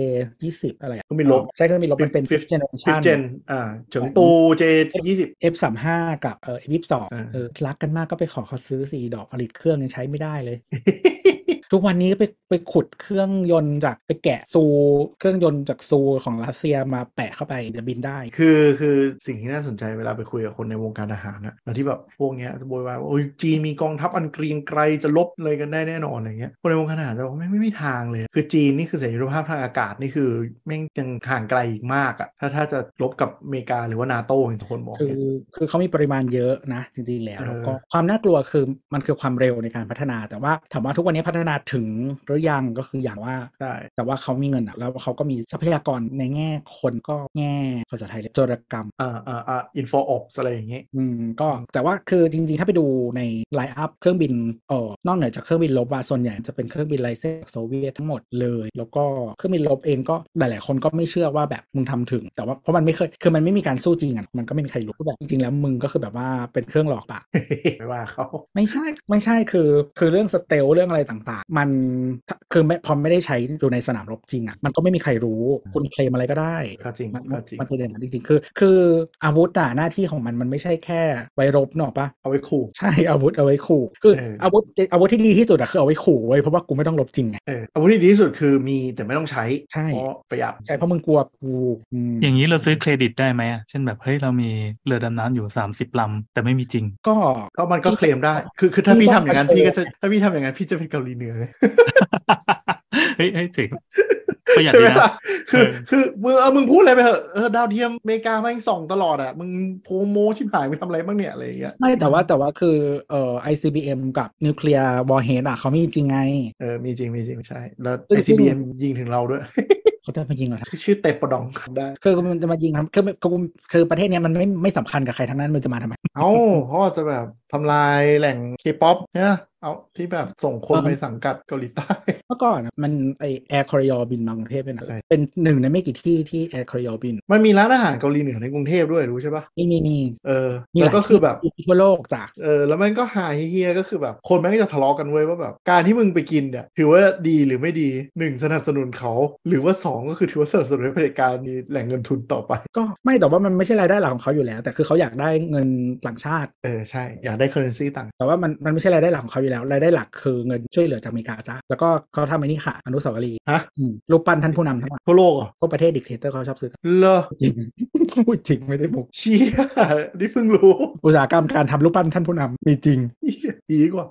ยี่สิบอะไรอะก็มีลบใช่ก็มีลบมันเป็น Fifth fifth generation fifth gen อ่าเฉิงตูเจยี่สิบ F สามห้ากับเออ F ยี่สิบสองอ่าเออรักกันมากก็ไปขอเขาซื้อสี่ดอกผลิตเครื่องยังใช้ไม่ได้เลย ทุกวันนี้ไปไปขุดเครื่องยนต์จากไปแกะซูเครื่องยนต์จากซูของรัสเซียมาแปะเข้าไปจะบินได้ คือคือสิ่งที่น่าสนใจเวลาไปคุยกับคนในวงการทหารนะแล้วที่แบบพวกเนี้ยจะโวยวายว่าโอ้ยจีนมีกองทัพอันเกรียงไกรจะลบเลยกันได้แน่นอนอะไรเงี้ยคนในวงการทหารจะบอกไม่ไม่ไม่ทางเลย คือจีนนี่คือเสรีภาพทางอากาศนี่คือแม่งยังห่างไกลอีกมากอะถ้าถ้าจะลบกับอเมริกาหรือว่านาโต้อย่างที่คนบอกคือเนี่ยคือเขามีปริมาณเยอะนะจริงๆแล้วเออแล้วก็ความน่ากลัวคือมันคือความเร็วในการพัฒนา แต่ว่าถามว่าทุกวันนี้พัฒนาถึงหรือยังก็คืออย่างว่าใช่แต่ว่าเขามีเงินอะแล้วเขาก็มีทรัพยากรในแง่คนก็แง่ภาษาไทยเรียกโจรกรรมอ่าอ่าอ่า info of อะไรอย่างเงี้ยอืมก็แต่ว่าคือจริงๆ ถ้าไปดูใน lineup เครื่องบินเออนอกเหนือจากเครื่องบินรบอะส่วนใหญ่จะเป็นเครื่องบิน license โซเวียตทั้งหมดเลย แล้วก็เครื่องบินรบเองก็หลายๆคนก็ไม่เชื่อว่าแบบมึงทำถึง แต่ว่าเพราะมันไม่เคยคือมันไม่มีการสู้จริงอะมันก็ไม่มีใครรู้ว่าแบบจริงๆแล้วมึงก็คือแบบว่าเป็นเครื่องหลอกปะไม่ว่าเขาไม่ใช่ไม่ใช่คือ คือเรื่องสเตลเรื่องอะไรต่างๆมันคือไม่พอไม่ได้ใช้อยู่ในสนามรบจริงอะมันก็ไม่มีใครรู้คุณเคลมอะไรก็ได้ก็จริงมันก็จริงมันเป็นอย่างนั้นจริงๆคือ คืออาวุธอะหน้าที่ของมันมันไม่ใช่แค่ไว้รบเนกอะปะเอาไว้ขู่ใช่อาวุธเอาไว้ขู่คือเอออาวุธอาวุธที่ดีที่สุดอะคือเอาไว้ขู่ไว้ยเพราะว่ากูไม่ต้องรบจริงไงเอออาวุธที่ดีที่สุดคือมีแต่ไม่ต้องใช้ใช่เพราะประหยัดใช่เพราะมึงกลัวกูอืมอย่างนี้เราซื้อเครดิตได้ไหมอะเช่นแบบเฮ้ยเรามีเรือดำน้ำอยู่ 30ลำแต่ไม่มีจริง ก็ก็มันก็เคลมได้ คือคือถ้าพี่พี่ต้องทำอย่างนั้นไปโชว์พี่ก็จะถ้าพี่ทำอย่างนั้นพี่จะเป็นเกาหลีเหนือไงเฮ้ยเฮ้ยถึงประหยัดใช่ดีไหมนะล่ะคือเออคือมึงเออมึงพูดอะไรไปเถอะเออดาวเทียมอเมริกาแม่งส่องตลอดอะมึงโพโมชิบหายมึงทำอะไรบ้างเนี่ยอะไรอย่างเงี้ยไม่แต่ว่าแต่ว่าคือเอ่อ ICBM กับนิวเคลียร์วอร์เฮดอะเขามีจริงไง เออมีจริงมีจริงใช่ แล้วซึ่ง ICBM ยิงถึงเราด้วยเขาจะมายิงเหรอชื่อแตโปดองได้คือมันจะมายิงทำคือคือคือประเทศเนี้ยมันไม่ไม่สำคัญกับใครทั้งนั้นมันจะมาทำไมเอ้าเขาอาจจะแบบ ทำลายแหล่งเคป๊อปเนี่ยเอาที่แบบส่งคนเออไปสังกัดเกาหลีใต้ เมื่อก่อนอะมันไอ Air Koryo บินมากรุงเทพด้วยนะใช่เป็นหนึ่งในไม่กี่ที่ที่ Air Koryo บิน มันมีร้านอาหารเกาหลีเหนือในกรุงเทพด้วยรู้ใช่ปะนี่นี่นี่เออมีแล้วก็คือแบบหลายที่ทั่วโลกจ้ะเออแล้วมันก็หาเหี้ยๆก็คือแบบ คนแม่งก็จะทะเลาะกันเว้ยว่าแบบ การที่มึงไปกินเนี่ยถือว่าดีหรือไม่ดีหนึ่งสนับสนุนเขาหรือว่าสองก็คือถือว่าสนับสนุนให้เผด็จการมีแหล่งเงินทุนต่อไป ก็ไม่แต่ว่ามันไม่ใช่รายได้หลักของเขาอยู่แล้ว แต่คือเขาอยากได้เงินต่างชาติ เออใช่อยากได้ currency ต่าง แต่ว่ามันมันไม่ใช่รายได้หลักของเขาอยู่แล้ว รายได้หลักคือเงินช่วยเหลือจากอเมริกาจ้าแล้วก็เขาทำไอ้นี่ค่ะ อนุสาวรีย์ฮะอืมรูปปั้นท่านผู้นำทั้งหมดทั่วโลกเหรอพวกประเทศ dictator เขาชอบซื้อกันเลอจริงพูดจริงไม่ได้ bullshit นี่เพิ่งรู้ อุตสาหกรรมการทำรูปปั้นท่านผู้นำมีจริงเหี้ยดีกว่า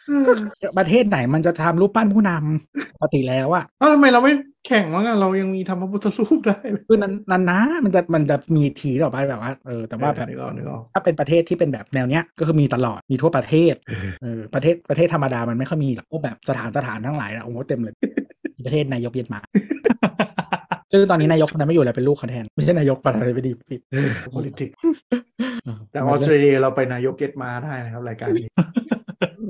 ประเทศไหนมันจะทำรูปปั้นผู้นำปกติแล้วอะเอ้าทำไมเราไม่แข่งมั้งอะเรายังมีทำพระพุทธรูปได้เลยคือนั้นนั้นนะมันจะมันจะมีทีต่อไปแบบว่าเออแต่ว่าแบบนึกออกนึกออกถ้าเป็นประเทศที่เป็นแบบแนวเนี้ยก็คือมีตลอดมีทั่วประเทศเออประเทศประเทศธรรมดามันไม่ค่อยมีหรอกพวกแบบสถานสถานทั้งหลายนะโอ้โหเต็มเลยประเทศนายกเย็นมาซึ่งตอนนี้นายกคนนั้นไม่อยู่แล้วเป็นลูกเขาแทนไม่ใช่นายกประธานาธิบดีผิด politics แต่ออสเตรเลียเราไปนายกเก็ตมาได้นะครับรายการนี้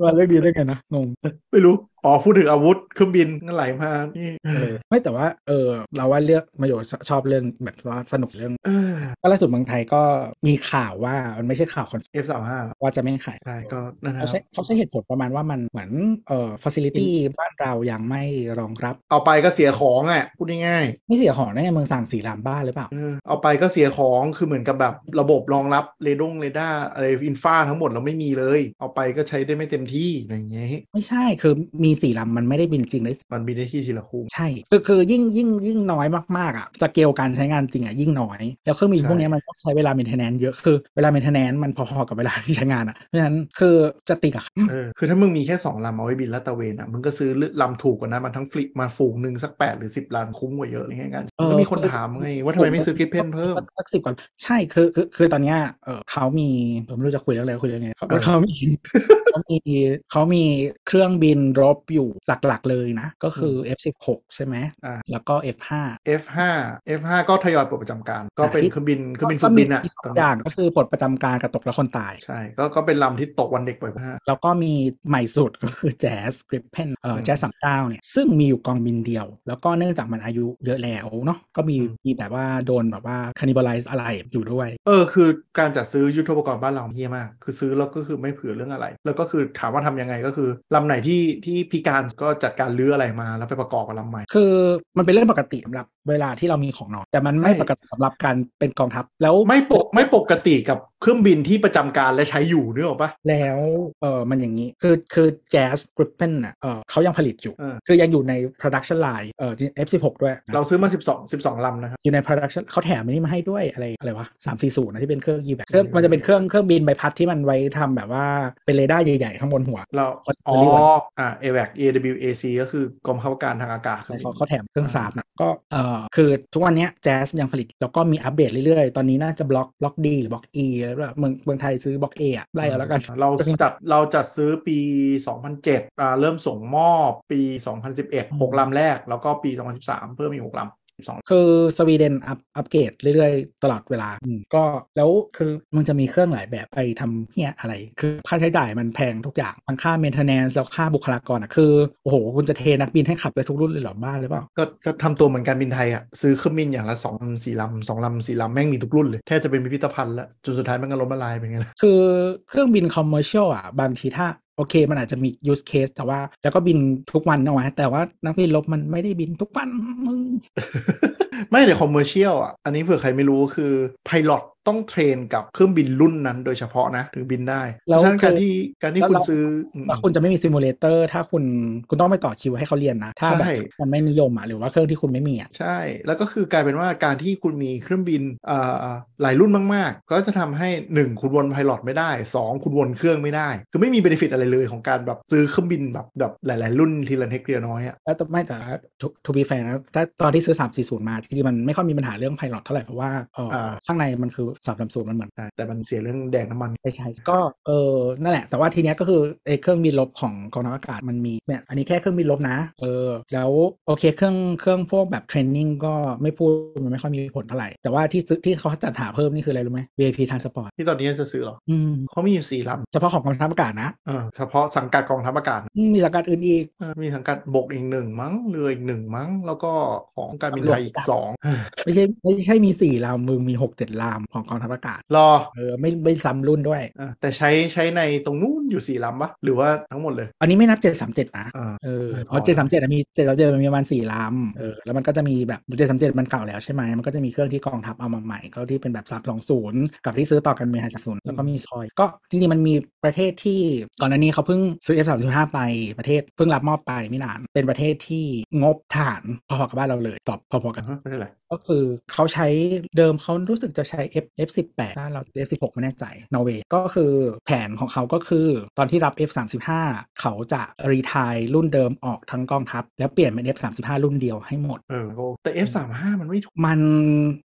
ว่าเรื่องนี้ได้ไงนะงงไม่รู้ อ๋อพูดถึงอาวุธเครื่องบินก็ไหลมานี่เออไม่แต่ว่า เออ เราว่าเลือกมาโยชน์ชอบเรื่องแบบว่าสนุกเรื่องเออก็ล่าสุดเมืองไทยก็มีข่าวว่ามันไม่ใช่ข่าวคอน F สามห้าว่าจะไม่ขายใช่ก็นั่นนะคเขารับใช้เขาใช้เหตุผลประมาณว่ามันเหมือนเอ่อฟ a ซิลิตี้บ้านเรายังไม่รองรับ เอาไปก็เสียของอะพูดง่ายไม่เสียของได้ไงเมืองสั่งสี่ลามบ้านหรือเปล่าๆเออเอาไปก็เสียของคือเหมือนกับแบบระบบรองรับเรดงเรดาร์อะไร infra ทั้งหมดเราไม่มีเลย เอาไปก็ใช้ได้ไม่เต็มที่อะไรอย่างเงี้ยไม่ใช่คือมีสี่ลำมันไม่ได้บินจริงเลยมันมีได้ที่ทีละคู่ใช่คือคือยิ่งยิ่งยิ่งน้อยมากๆอะสเกลการใช้งานจริงอะยิ่งน้อย แล้วเครื่องบินใช่พวกเนี้ยมันต้องใช้เวลา maintenance เยอะคือเวลา maintenance มันพอๆกับเวลาที่ใช้งานอะเพราะฉะนั้นคือจะติดอะเออคือถ้ามึงมีแค่2ลำเอาไว้บินลาดตระเวนอะมึงก็ซื้อลำถูกกว่านั้นมันทั้ง fleet มาฝูงหนึ่งสัก8หรือ10ลำคุ้มกว่าเยอะอะไรเงี้ยกันเออก็มีคนถามไงว่าทำไมไม่ซื้อ Gripen เพิ่มสักสักสิบกว่าใช่คือคือคือตอนเนี้ยเออเขามีผมไม่รู้จะคุยเรื่องอะไรคุยเรื่องไงเขาเออเขามีเขามีเขามีเครื่องบินรบอยู่หลักๆเลยนะ ก็คือ F16 ใช่ไหมอ่าแล้วก็ F5 F5 F5 ก็ทยอยปลดประจำการ ก็เป็นที่เครื่องบินเครื่องบินฝึกบินอะมีสองอย่างก็คือปลดประจำการกับตกแล้วคนตาย ใช่ ก็ก็เป็นลำที่ตกวันเด็กบ่อยมากแล้วก็มีใหม่สุดก็คือ Jazz Gripen เอ่ออืม Jazz 39เนี่ยซึ่งมีอยู่กองบินเดียว แล้วก็เนื่องจากมันอายุเยอะแล้วเนาะก็มีอืมมีแบบว่าโดนแบบว่า cannibalize อะไรอยู่ด้วย เออคือการจัดซื้อยุทโธปกรณ์บ้านเราเฮี้ยมาก คือซื้อแล้วก็คือไม่เผื่อเรื่องอะไร แล้วก็คือถามว่าทำยังไงก็คือลำไหนที่ที่พิการก็จัดการลื้ออะไรมาแล้วไปประกอบกับลำใหม่ คือมันเป็นเรื่องปกติสำหรับเวลาที่เรามีของน้อยแต่มันไม่ใช่ปกติสำหรับการเป็นกองทัพแล้วไม่ปกไม่ปกติกับเครื่องบินที่ประจำการและใช้อยู่นึกออกปะแล้วเออมันอย่างนี้ คือคือ Jazz Gripen อะเออเขายังผลิตอยู่เออคือยังอยู่ใน production line เออ F16 ด้วยนะเราซื้อมา 12 12ลำนะครับ อยู่ใน production เขาแถมอันนี้มาให้ด้วยอะไรอะไรวะสามสี่ศูนย์นะที่เป็นเครื่อง e v a c เครื่องมันจะเป็นเครื่องเครื่องบินใบพัดที่มันไว้ทำแบบว่าเป็นเรดาร์ใหญ่ๆข้างบนหัวเราคนอ๋อเรียกว่าอ่าเอเว AWAC AWAC ก็คือกรมข้าราชการทางอากาศใช่เขาเขาแถมเครื่องสาบนะก็เอ่อคือทุกวันเนี้ยแจ๊สยังผลิต แล้วก็มีอัปเดตเรื่อยๆ ตอนนี้น่าจะบล็อกบล็อกดีหรือบล็อก E แล้วแบบเมืองเมืองไทยซื้อบล็อก A อะไล่เอาแล้วกัน เราจัดเราจัดซื้อปี 2007อ่าเริ่มส่งมอบปี 2011 6ลำแรก แล้วก็ปี 2013 เพิ่มอีก6ลำ 12 คือสวีเดนอัพอัปเกรดเรื่อยๆ ตลอดเวลาอืมก็แล้วคือมันจะมีเครื่องหลายแบบไปทำเฮียอะไร คือค่าใช้จ่ายมันแพงทุกอย่างทั้งค่า maintenance แล้วค่าบุคลากรอะคือ โอ้โห คุณจะเทนักบินให้ขับไปทุกรุ่นเลยเหรอบ้าหรือเปล่าก็ก็ทำตัวเหมือนการบินไทยอะซื้อเครื่องบินอย่างละ2ลำสี่ลำสองลำสี่ลำแม่งมีทุกรุ่นเลยแทบจะเป็นพิพิธภัณฑ์แล้วจนสุดท้ายมันก็ล้มละลายเป็นไงล่ะคือเครื่องบิน commercial อะบางทีถ้า โอเค มันอาจจะมี use case แต่ว่าแล้วก็บินทุกวันนะวะแต่ว่านักบินรบมันไม่ได้บินทุกวันมึงไม่ใน commercial อะ อันนี้เผื่อใครไม่รู้คือพายลอ ตต้อง train กับเครื่องบินรุ่นนั้นโดยเฉพาะนะถึงบินได้แล้วราะฉะนั้นคือการที่การที่แล้วคุณเราซื้ออืมว่าคุณจะไม่มี simulator ถ้าคุณคุณต้องไปต่อคิวให้เขาเรียนนะ ถ้าแบบใช่มันไม่นิยมอะหรือว่าเครื่องที่คุณไม่มีอะใช่ แล้วก็คือกลายเป็นว่าการที่คุณมีเครื่องบินอ่าหลายรุ่นมากๆ ก็จะทำให้ 1 คุณวน pilot ไม่ได้ 2 คุณวนเครื่องไม่ได้ คือไม่มี benefit อะไรเลยของการแบบซื้อเครื่องบินแบบแบบหลาย ๆ รุ่นทีละเล็กทีละน้อยอะแล้วแต่ไม่แต่ to be fair นะถ้าตอนที่ซื้อ340มาจริงๆมันไม่ค่อยมีปัญหาเรื่อง pilot เท่าไหร่เพราะว่าเอออาข้างในมันคือ330มันเหมือนใช่แต่มันเสียเรื่องแดกน้ำมันไม่ใช่ก็เออนั่นแหละ แต่ว่าทีเนี้ยก็คือไอ้เครื่องบินรบของกองทัพอากาศมันมีเนี่ยอันนี้แค่เครื่องบินรบนะเออแล้วโอเคเครื่องเครื่องพวกแบบเทรนนิ่งก็ไม่พูดมันไม่ค่อยมีผลเท่าไหร่ แต่ว่าที่ซื้อที่เขาจัดหาเพิ่มนี่คืออะไรรู้ไหม VIP Transport ที่ตอนนี้จะซื้อเหรออืมเขามีอยู่สี่ลเฉพาะของกองทัพอากาศนะำเออเฉพาะสังกัดกองทัพอากาศอืมมีสังกัดอื่นอีกเออมีสังกัดบกอีกหนึ่งมั้งเรืออีกหนึ่งมั้ง แล้วก็ของการบินไทยอีกสองไม่ใช่ไม่ใช่มีสี่ลำมึงมีหกเจ็ดลำของกองทัพอากาศรอเออไม่ไม่ซ้ำรุ่นด้วยอะแต่ใช้ใช้ในตรงนู้นอยู่สี่ลำปะหรือว่าทั้งหมดเลย อันนี้ไม่นับเจ็ดสามเจ็ดนะอ่าเออไม่พออ๋อเจ็ดสามเจ็ดมีเจ็ดสามเจ็ดมันมีประมาณสี่ลำเออแล้วมันก็จะมีแบบเจ็ดสามเจ็ดมันเก่าแล้วใช่ไหมมันก็จะมีเครื่องที่กองทัพเอามาใหม่ก็ที่เป็นแบบสามสองศูนย์กับที่ซื้อต่อกันมีห้าศูนย์แล้วก็มีซอย ก็จริงๆมันมีประเทศที่ก่อนหน้านี้เขาเพิ่งซื้อ F สามสิบห้าไปประเทศเพิ่งรับมอบไปไม่นานเป็นประเทศที่งบฐานพอๆกับบ้านเราเลยตอบพอๆกันอ่าไม่เป็นไร ก็คือเขาใช้เดิมเขารู้สึกจะใช้ F F 1 8 ถ้าเรา F 1 6 ไม่แน่ใจนอร์เวย์ก็คือแผนของเขาก็คือตอนที่รับ F 3 5 เขาจะ retire รุ่นเดิมออกทั้งกองทัพ แล้วเปลี่ยนเป็น F 3 5 รุ่นเดียวให้หมดเออโอ้แต่ F 3 5 มันไม่ถูกมัน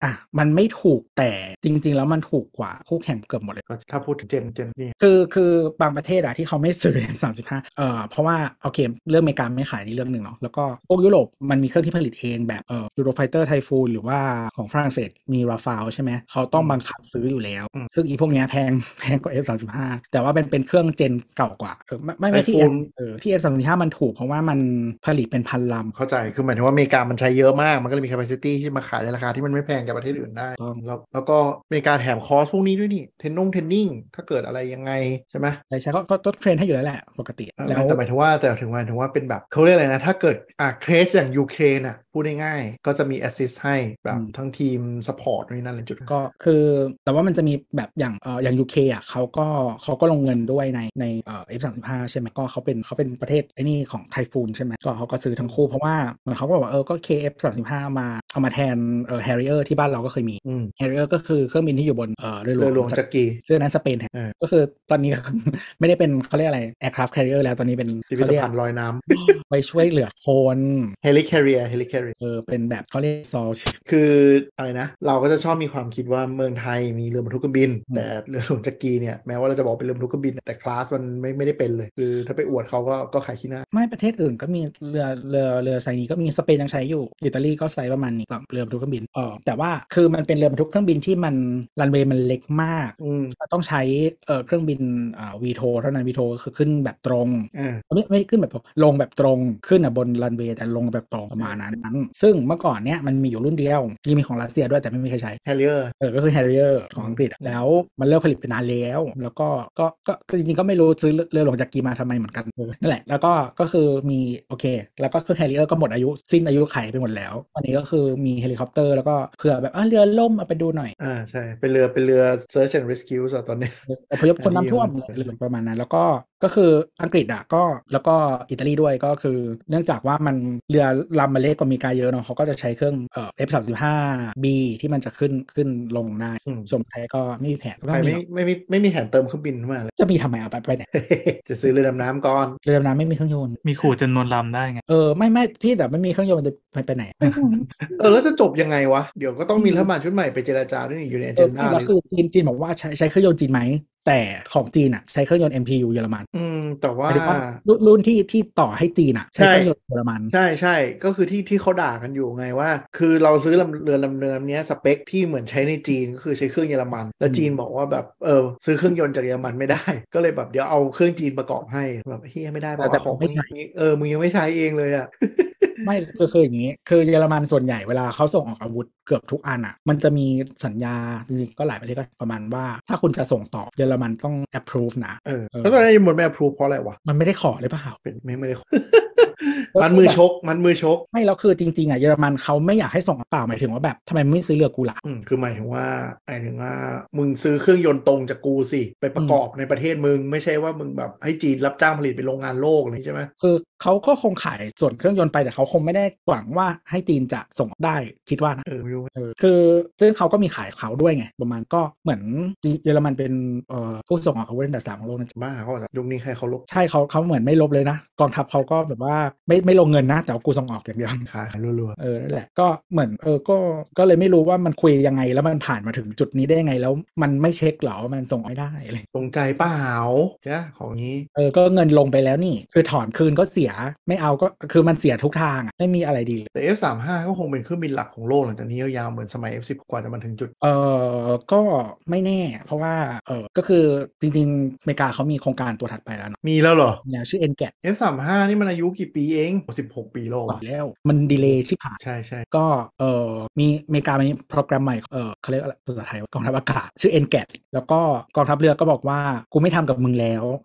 อะมันไม่ถูกแต่จริง ๆ แล้วมันถูกกว่าคู่แข่งเกือบหมดเลยก็ถ้าพูดถึง gen gen นี่คือคือบางประเทศอะที่เขาไม่ซื้อ F35 เอ่อเพราะว่าโอเคเรื่องอเมริกาไม่ขายนี่เรื่องหนึ่งเนาะแล้วก็พวกยุโรปมันมีเครื่องที่ผลิตเองแบบเอ่อ Eurofighter Typhoon หรือว่าของฝรั่งเศสมี Rafale ใช่ไหมเขาต้องบังคับซื้ออยู่แล้ว ซึ่งอีพวกเนี้ยแพงแพงกว่า F35 แต่ว่าเป็นเป็นเครื่องเจนเก่ากว่าเออไม่ไม่ไม่ที่ F เออที่ F35 มันถูกเพราะว่ามันผลิตเป็นพันลำเข้าใจคือหมายถึงว่าอเมริกามันใช้เยอะมาก มันก็เลยมี capacity ที่มาขายในราคาที่มันไม่แพงกับประเทศอื่นได้ต้องแล้วแล้วก็อเมริกาแถมคอร์สพวกนี้ด้วยนี่เทนนงเทนนิ่งถ้าเกิดอะไรยังไงใช่ไหมใช่ใช่ก็ก็ก็เทรนให้อยู่แล้วแหละปกติอ่าแล้วแต่หมายถึงว่าแต่ถึงหมายถึงว่าเป็นแบบเขาเรียกอะไรนะถ้าเกิดอะเคสอย่างยูเครนอะพูดง่ายๆก็จะมี assist ให้แบบทั้งทีม support นู่นนนั่นเลยจุดก็คือแต่ว่ามันจะมีแบบอย่างเอ่ออย่าง UK อะเขาก็เขาก็ลงเงินด้วยในในเอ่อ F35 ใช่ไหมก็เขาเป็นเขาเป็นประเทศไอ้นี่ของไทฟูนใช่ไหมก็เขาก็ซื้อทั้งคู่เพราะว่าเหมือนเขาก็บอกว่าเออก็ KF35 มาเอามาแทนเอ่อ Harrier ที่บ้านเราก็เคยมีอืม Harrier ก็คือเครื่องบินที่อยู่บนเอ่อเรือหลเรือหลววงงจากจักรีซึ่งอันนั้นสเปนแทนเออก็คือตอนนี้ไม่ได้เป็นเขาเรียกอะไร aircraft carrier แล้วตอนนี้เป็นพิพิเขาธเรียกภัณฑ์ลอยน้ไปช่วยเหลือคนำ helicarrier helicarrier เออเป็นแบบเขาเรียกซอลคืออะไรนะ เราก็จะชอบมีความคิดว่าเมืองไทยมีเรือบรรทุกเครื่องบินอืมแต่เรือหลวงจักรีเนี่ยแม้ว่าเราจะบอกเป็นเรือบรรทุกเครื่องบิน แต่คลาสมันไม่ไม่ได้เป็นเลย คือถ้าไปอวดเขาก็ก็ขายขี้หน้า ไม่ประเทศอื่นก็มีเรือเรือเรือไซส์นี้ก็มีสเปนยังใช้อยู่อิตาลีก็ไซส์ประมาณนี้กับเรือบรรทุกเครื่องบินเออแต่ว่าคือมันเป็นเรือบรรทุกเครื่องบินที่มันรันเวย์มันเล็กมากอืมต้องใช้เอ่อเครื่องบินอ่า VTOL เท่านั้น VTOL ก็คือขึ้นแบบตรงอ่าไม่ไม่ขึ้นแบบตรงลงแบบตรงขึ้นอะบนรันเวย์แต่ลงแบบตรงประมาณนั้น ซึ่งเมื่อก่อนเนี้ยมันมีอยู่รุ่นเดียวยังมีของรัสเซียด้วยแต่ไม่มีใครใช้ carrier เออก็คือ Harrier ของอังกฤษอะแล้วมันเลิกผลิตไปนานแล้ว แล้วก็ก็ก็ก็จริงๆก็ไม่รู้ซื้อเรือหลวงจักรีมาทำไมเหมือนกันเออนั่นแหละแล้วก็ก็คือมีโอเค แล้วก็คือ Harrier ก็หมดอายุสิ้นอายุไขไปหมดแล้วตอนนี้ก็คือมีเฮลิคอปเตอร์แล้วก็เผื่อแบบอะเรือล่มเอาไปดูหน่อยอ่าใช่เป็นเรือเป็นเรือ search and rescue อะตอนนี้อพยพคนน้ำท่วมอันนี้หรือประมาณนั้นแล้วก็ ก็คืออังกฤษอะก็แล้วก็อิตาลีด้วยก็คือ เนื่องจากว่ามันเรือลำมันเล็กกว่าอเมริกาเยอะเนาะเขาก็จะใช้เครื่องเอ่อ F35B ที่มันจะขึ้นขึ้นลงได้อืม ส่วนไทยก็ไม่มีแผนก็ไปไม่ไม่มีไม่มีไม่มีแผนเติมเครื่องบินขึ้นมาเลย จะมีทำไมเอาไปไปไหนจะซื้อเรือดำน้ำก่อนเรือดำน้ำไม่มีเครื่องยนต์มีขู่จำนวนลำได้ไง เออไม่ไม่พี่แต่ไม่มีเครื่องยนต์มันจะไปไปไหน เออแล้วจะจบยังไงวะ เดี๋ยวก็ต้องมีรัฐบาลชุดใหม่ไปเจรจาด้วยนี่อยู่ในอเอเจอนดาแล้วเลยคือจีนจีนบอกว่าใช้ใช้เครื่องยนต์จีนไหมแต่ของจีนอะใช้เครื่องยนต์ MPU เยอรมัน อืม แต่หว่ามายถึงว่ารุ่นรุ่นที่ที่ต่อให้จีนอะ ใช้ใช่เครื่องยนต์เยอรมัน ใช่ใช่ก็คือที่ที่เขาด่ากันอยู่ไงว่า คือเราซื้อลำเรือลำเรือลำเนี้ยสเปคที่เหมือนใช้ในจีนก็คือใช้เครื่องเยอรมัน แล้วอืมจีนบอกว่าแบบเออซื้อเครื่องยนต์จากเยอรมันไม่ได้ ก็เลยแบบเดี๋ยวเอาเครื่องจีนประกอบให้แบบเฮียไม่ได้บอกว่าของมึงเออมึงยังไม่ใช้เองเลยอะ ไม่คือคืออย่างนี้คือเยอรมันส่วนใหญ่เวลาเขาส่งออกอาวุธเกือบทุกอันอะ มันจะมีสัญญาจริงๆก็หลายประเทศก็ประมาณว่า ถ้าคุณจะส่งต่อเยอรมันต้อง approve นะเออเออแล้วตอนนั้นยังหมดไม่ approve เพราะอะไรวะมันไม่ได้ขอเลยเปล่าเป็นไม่ไม่ได้ มันมือชก มันมือชก ไม่แล้วคือจริงๆอะเยอรมันเขาไม่อยากให้ส่งเปล่าหมายถึงว่าแบบทำไมไม่ซื้อเรือกูล่ะอืมคือหมายถึงว่าหมายถึงว่ามึงซื้อเครื่องยนต์ตรงจากกูสิ ไปประกอบในประเทศมึง ไม่ใช่ว่ามึงแบบให้จีนรับจ้างผลิตเป็นโรงงานโลกอะไรอย่างนี้ใช่ไหมคือเขาก็คงขายส่วนเครื่องยนต์ไปแต่เขาคงไม่ได้หวังว่าให้จีนจะส่งได้คิดว่านะเออไม่รู้เออคือซึ่งเขาก็มีขายเขาด้วยไงประมาณก็เหมือนเยอรมันเป็นเอ่อผู้ส่งออกอาวุธอันดับสามของโลกนะบ้าเขาจะยุคนี้ใครเขาลบใช่เขาเขาเหมือนไม่ลบเลยนะกองทัพเขาก็แบบว่าไม่ไม่ลงเงินนะ แต่ว่ากูส่งออกอย่างเดียวขายรัวเออนั่นแหละก็เหมือนเออก็ก็เลยไม่รู้ว่ามันคุยยังไงแล้วมันผ่านมาถึงจุดนี้ได้ยังไง แล้วมันไม่เช็คเหรอว่ามันส่งไม่ได้อะไรๆตรงใจเปล่าใช่ของนี้เออก็เงินลงไปแล้วนี่ คือถอนคืนก็เสียไม่เอาก็คือมันเสียทุกทางอะไม่มีอะไรดีเลยแต่ F35 ก็คงเป็นเครื่องบินหลักของโลกหลังจากนี้ยาวๆเหมือนสมัย F10 กว่าจะมาถึงจุดเออก็ไม่แน่ เพราะว่าเออก็คือจริงๆอเมริกาเขามีโครงการตัวถัดไปแล้วเนาะมีแล้วเหรอเนี่ยชื่อ n g a t F35 นี่มันอายุกี่ปีเอง16 ปีโลกก่ออะนแล้ว มันดีเลย์ชิบหายใช่ใช่ก็เออมีอเมริกามีโปรแกรมใหม่เออเขาเรียกอะไรภาษาไทยว่ากองทัพอากาศ ชื่อ n g a t แล้วก็กองทัพเรือก็บอกว่า กูไม่ทำกับมึงแล้วเพราะ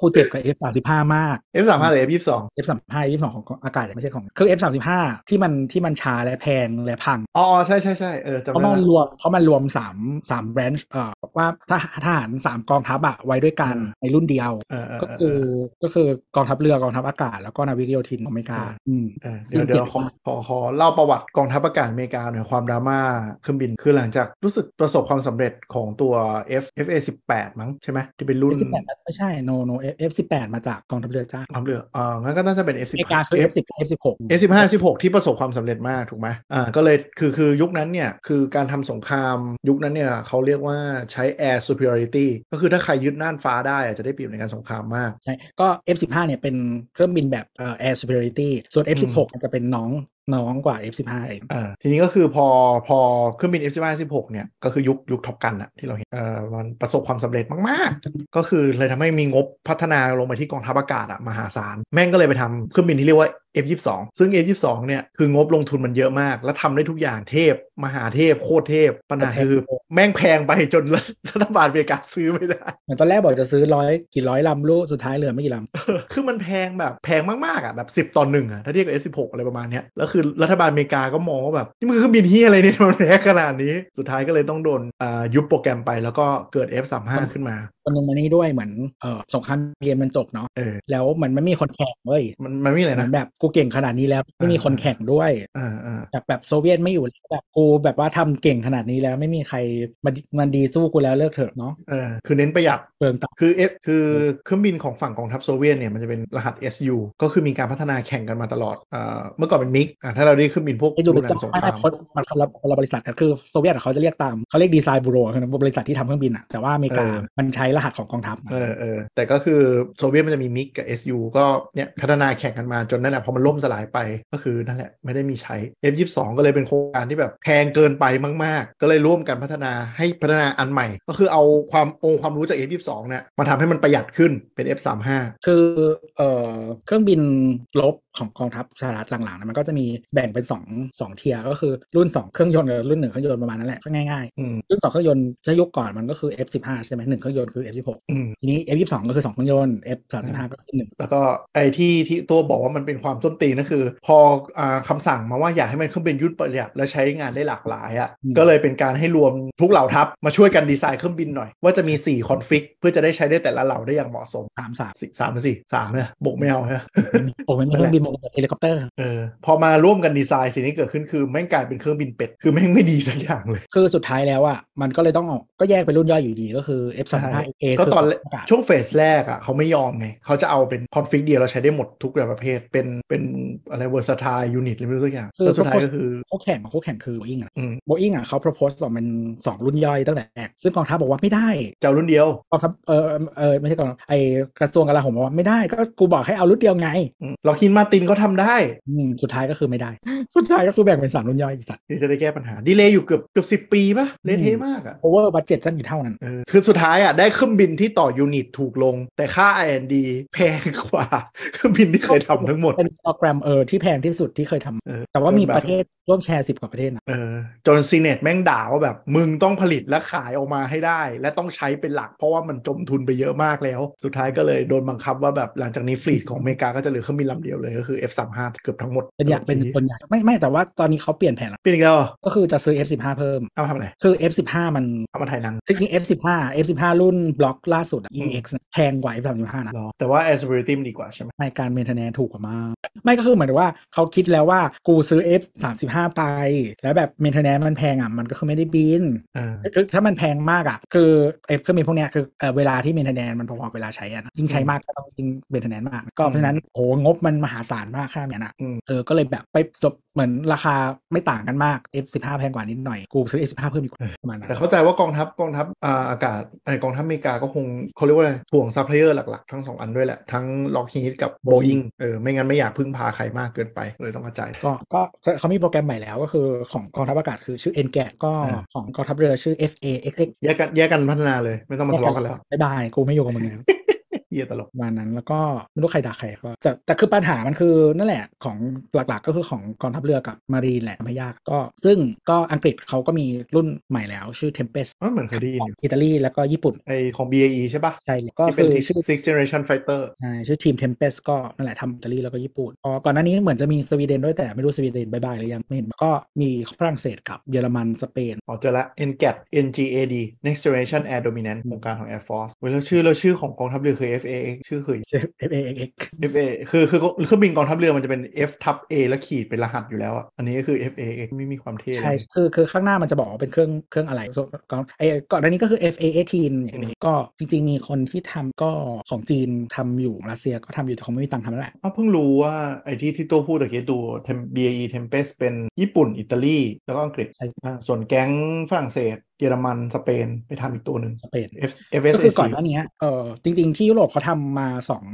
กูเจ็บกับ F35 มาก F35 หรือ F22 F35 22 ของอากาศไม่ใช่ของคือ F35 ที่มันที่มันช้าและแพงและพังอ๋อใช่ใช่ใช่เออจำเพราะได้มันละรวมเพราะมันรวมสามสามแบรนช์เอ่อว่าทหทหารสามกองทัพอะไว้ด้วยกันอืมในรุ่นเดียวเออเออก็คือก็คือกองทัพเรือกองทัพอากาศ แล้วก็นาวิกโยธินของอเมริกาอืมเออเดี๋ยวเดี๋ยวขอขอขอเล่าประวัติกองทัพอากาศอเมริกาหน่อยความดราม่าเครื่องบินคือหลังจากรู้สึกประสบความสำเร็จของตัว F FA 18 มั้งใช่ไหมที่เป็นรุ่น F18 ไม่ใช่ no no F18 มาจากกองทัพเรือจ้างความเรืออ่างั้นก็น่าจะเป็นอ F เมริกาคือ F10 F16 F15 F16 ที่ประสบความสำเร็จมากถูกไหมอ่าก็เลยคือคือยุคนั้นเนี่ย คือการทำสงครามยุคนั้นเนี่ยเขาเรียกว่าใช้ air superiority ก็คือถ้าใครยึดน่านฟ้าได้อะจะได้เปรียบในการสงครามมากใช่ก็ F15 เนี่ยเป็นเครื่องบินแบบเอ่อ air superiority ส่วน F16 มันจะเป็นน้อง น้องกว่า F15 เองอ่าทีนี้ก็คือพอพอเครื่องบิน F15 16 เนี่ย ก็คือยุคยุค Top Gun อะที่เราเห็นเอ่อมันประสบความสำเร็จมาก ๆ ก็คือเลยทำให้มีงบพัฒนาลงไปที่กองทัพอากาศอะมหาศาล แม่งก็เลยไปทำเครื่องบินที่เรียกว่า F22 ซึ่ง F22 เนี่ยคืองบลงทุนมันเยอะมาก แล้วทำได้ทุกอย่างเทพ มหาเทพ โคตรเทพ ปัญหาคือแม่งแพงไปจนรัฐบาลอเมริกาซื้อไม่ได้เหมือนตอนแรกบอกจะซื้อร้อยกี่ร้อยลำลูกสุดท้ายเหลือไม่กี่ลำเออคือมันแพงแบบแพงมากๆอะแบบ10ต่อหนึ่งอะถ้าเทียบกับ F16 อะไรประมาณเนี้ยแล้วคือรัฐบาลอเมริกาก็มองว่าแบบนี่มันคือเครื่องบินเหี้ยอะไรเนี่ยมันแพงขนาดนี้สุดท้ายก็เลยต้องโดนอ่ายุบโปรแกรมไปแล้วก็เกิด F35 ขึ้นมาคนหนึ่งมานี่ด้วยเหมือนเออสงครามเย็นมันจบเนาะเออแล้วเหมือนไม่มีคนแข่งเว้ยมันมันไม่มีอะไรเหมือนะนแบบกูเก่งขนาดนี้แล้วไม่มีคนแข่งด้วยอ่าอ่าแบบแบบโซเวียตไม่อยู่แล้วแบบกูแบบว่าทำเก่งขนาดนี้แล้วไม่มีใครมันมันดีสู้กูแล้วเลิกเถอะเนาะเออคือเน้นประหยัดเปลืองตังค์คือ F คือเครื่องบินของฝั่งกองทัพโซเวียตเนี่ยมันจะเป็นรหัส SU ก็คือมีการพัฒนาแข่งกันมาตลอดอ่าเมื่อก่อนเป็นมิกอ่าถ้าเราได้เครื่องบินพวกไอ้ดูเป็นหเจ้านังสงคไม่รามไม่คนมันคนละคนละบริษัทกันคือโซเวียตอะเขาจะเรียกตามเขาเรียกดีไซน์บูโรคือบริษัทที่ทำเครื่องบินอะแต่ว่าอเมริกาเออมันใช้รหัสของกองทัพเออเออแต่ก็คือโซเวียตมันจะมี MiG กับ SU ก็เนี่ยพัฒนาแข่งกันมาจนนั่นแหละพอมันล่มสลายไปก็คือนั่นแหละไม่ได้มีใช้ F22 ก็เลยเป็นโครงการที่แบบแพงเกินไปมาก ๆ ก็เลยร่วมกันพัฒนาให้พัฒนาอันใหม่ ก็คือเอาความองค์ความรู้จาก F22 เนี่ยมาทำให้มันประหยัดขึ้นเป็น F35 คือเอ่อเครื่องบินรบของกองทัพสหรัฐหลังๆนะมันก็จะมีแบ่งเป็น2 2 tier ก็คือรุ่น 2 เครื่องยนต์กับรุ่น1เครื่องยนต์ประมาณนั้นแหละก็ง่ายอืมๆรุ่น 2 เครื่องยนต์ถ้ายุคก่อนมันก็คือ F15 ใช่ไหมหนึ่งเครื่องยนต์คือ F16 อืมทีนี้ F22 ก็คือ 2 เครื่องยนต์ F35 ก็คือหนึ่งแล้วก็ไอ้ที่ที่ตัวบอกว่ามันเป็นความต้นตีนก็คือ พออ่าคำสั่งมาว่าอยากให้มันเครื่องบินยุทธประหยัดและใช้งานได้หลากหลายอะ่ะก็เลยเป็นการให้รวมทุกเหล่าทัพมาช่วยกันดีไซน์เครื่องบินหน่อย ว่าจะมี4 config เพื่อจะได้ใช้ได้แต่ละเหล่าได้อย่างเหมาะสมสามสามสี่สามหรือสี่สามเนี่ยบกไม่เอาใช่ไหมโอ้มันมีเครื่องบินมันเป็นเฮลิคอปเตอร์เออพอมาร่วมกันดีไซน์สิ่งที่เกิดขึ้นคือแม่งกลายเป็นเครื่องบินเป็ด คือแม่งไม่ดีสักอย่างเลย คือสุดท้ายแล้วอะมันก็เลยต้องออกก็แยกเป็นรุ่นย่อยอยู่ดีก็คือ F35 A ก็ตอนคือากาศช่วงเฟสแรกอะเขาไม่ยอมไงเขาจะเอาเป็น config เดียวเราใช้ได้หมดทุกแบบประเภทเป็นเป็นอะไรเวอร์ส t ายยูนิตอะไรไม่รู้สักอย่างคือแล้วสุดท้าย propose ก็คือคู่แข่งคู่แข่งคือ Boeing อะอืม Boeing อะเขา propose ออกเป็น2รุ่นย่อยตั้งแต่แรกซึ่งกองทัพบอกว่าไม่ได้เจ้ารุ่นเดียวกองทัพเออเออไม่ใช่กองทัพไอกระทรวงกลาโหมบอกว่าไม่ได้ก็กูบอกให้เอารุ่นเดียวไง Lockheed Martin ก็ทำได้อืมสุดท้ายก็คือไม่ได้ สุดท้ายก็คือแบ่งเป็นสามรุ่นย่อยอีกสัตว์ที่จะได้แก้ปัญหา delay อยู่เกือบเกือบสิบปีป่ะเละเทะมากอะ over budget ตั้งกี่เท่านั้นเออคือสุดท้ายอะได้เครื่องบินที่ต่อ unit ถูกลง แต่ค่า R&D แพงกว่าเครื่องบินที่เคยทำทั้งหมดเป็นโปรแกรมเออที่แพงที่สุดที่เคยทำเออแต่ว่ามีจนแบบประเทศ ร่วมแชร์สิบกว่าประเทศนะเออจนซีเนตแม่งด่าว่าแบบ มึงต้องผลิตและขายออกมาให้ได้ และต้องใช้เป็นหลักเพราะว่ามันจมทุนไปเยอะมากแล้ว สุดท้ายก็เลยโดนบังคับว่าแบบหลังจากนี้ฟลีดของอเมริกาก็จะเหลือเครื่องบินลำเดียวเลยก็คือ F35 เกือบทั้งหมดเป็นอย่างเป็นส่วนใหญ่ไม่ไม่แต่ว่าตอนนี้เขาเปลี่ยนแผนแล้วเปลี่ยนอีกแล้วเหรอก็คือจะซื้อ F15 เพิ่มเอามาทำอะไรคือ F15 มันเอามาถ่ายหนังจริงๆ F15 F15 รุ่นบล็อกล่าสุดอะ EX นะแพงกว่า F35 นะหรอแต่ว่า Air Superiority มันดีกว่าใช่ไหมไม่การ maintenance ถูกกว่ามากไม่ก็คือเหมือนว่าเขาคิดแล้วว่ากูซื้อ F35 ไป แล้วแบบ maintenance มันแพงอะมันก็คือไม่ได้บินเออคือถ้ามันแพงมากอะ คือไอ้เครื่องบินพวกเนี้ยคือเอ่อเวลาที่ maintenance มันพอๆเวลาใช้อะนะยิ่งใช้มากก็ต้องยิ่ง maintenance มาก ก็เพราะฉะนั้นโหงบมันมหาศาลมากค่าเนี่ยนะอืมเออก็เลยแบบไปจบเหมือนราคาไม่ต่างกันมาก F15 แพงกว่านิดหน่อยกูซื้อ F15 เพิ่มดีกว่าประมาณนั้นแต่เข้าใจว่ากองทัพกองทัพอ่าอากาศไอกองทัพอเมริกาก็คงเขาเรียกว่าอะไรถ่วงซัพพลายเออร์หลักๆ ทั้งสองอันด้วยแหละ ทั้ง Lockheed กับโบอิงเออไม่งั้นไม่อยากพึ่งพาใครมากเกินไปเลยต้องกระจายก็ก็เขามีโปรแกรมใหม่แล้วก็คือของกองทัพอากาศคือชื่อ NGAD ก็อ่าของกองทัพเรือชื่อ F/A-XX แยกกันแยกกันพัฒนาเลย ไม่ต้องมาทะเลาะกันแล้วบ๊ายบายกูไม่อยู่กับมึงแล้ว เหี้ยตลกประมาณนั้น แล้วก็ไม่รู้ใครด่าใครก็แต่แต่คือปัญหามันคือนั่นแหละของหลักๆ ก็คือของกองทัพเรือกับ Marine แหละไม่ยากก็ ซึ่งก็อังกฤษเขาก็มีรุ่นใหม่แล้วชื่อ Tempest อ๋อเหมือนเคยได้ยินขอองยู่อิตาลีแล้วก็ญี่ปุ่นไอของ BAE ใช่ปะใช่เลยก็ที่เป็คืนอชื่อ six generation fighter ใช่ชื่อทีม Tempest ก็นั่นแหละทำอิตาลีแล้วก็ญี่ปุ่นอ๋อก่อนหน้านี้เหมือนจะมีสวีเดนด้วยแต่ไม่รู้สวีเดนบายบายหรือยังไม่เห็นก็มีฝรั่งเศสกับเยอรมันสเปนอ๋อเจอละ NGAD NGAD Next Generation Air Dominance โครงการของ Air Force เว้ยแล้วชื่อแล้วชื่อของกองทัพเรือคือ FAX ชื่อคือชื่อ FAXX FA คือคือเครื่องบินกองทัพเรือมันจะเป็น F ทับ A แล้วขีดเป็นรหัสอยู่แล้วอะอันนี้ก็คือ FAX ไม่มีความเท่เลใช่ยคือคือข้างหน้ามันจะบอกว่าเป็นเครื่องเครื่องอะไรส่วนก่อนไอ้ก่อนหน้านี้ก็คือ FA18 อย่างอืมนี้ก็จริง ๆ มีคนที่ทำก็ของจีนทำอยู่รัสเซียก็ทำอยู่แต่เขาไม่มีตังค์ทำแล้วแหละอ้าวเพิ่งรู้ว่าไอ้ที่ที่ตัวพูดตะกี้ตัว Tem- BAE Tempest เป็นญี่ปุ่นอิตาลีแล้วก็อังกฤษใช่อ่าส่วนแก๊งฝรั่งเศส เยอรมันสเปนไปทำอีกตัวหนึ่งสเปน F ก็คือ FCAS ก่อนหน้านี้เออจริง ๆ ที่ยุโรปเขาทำมาสอง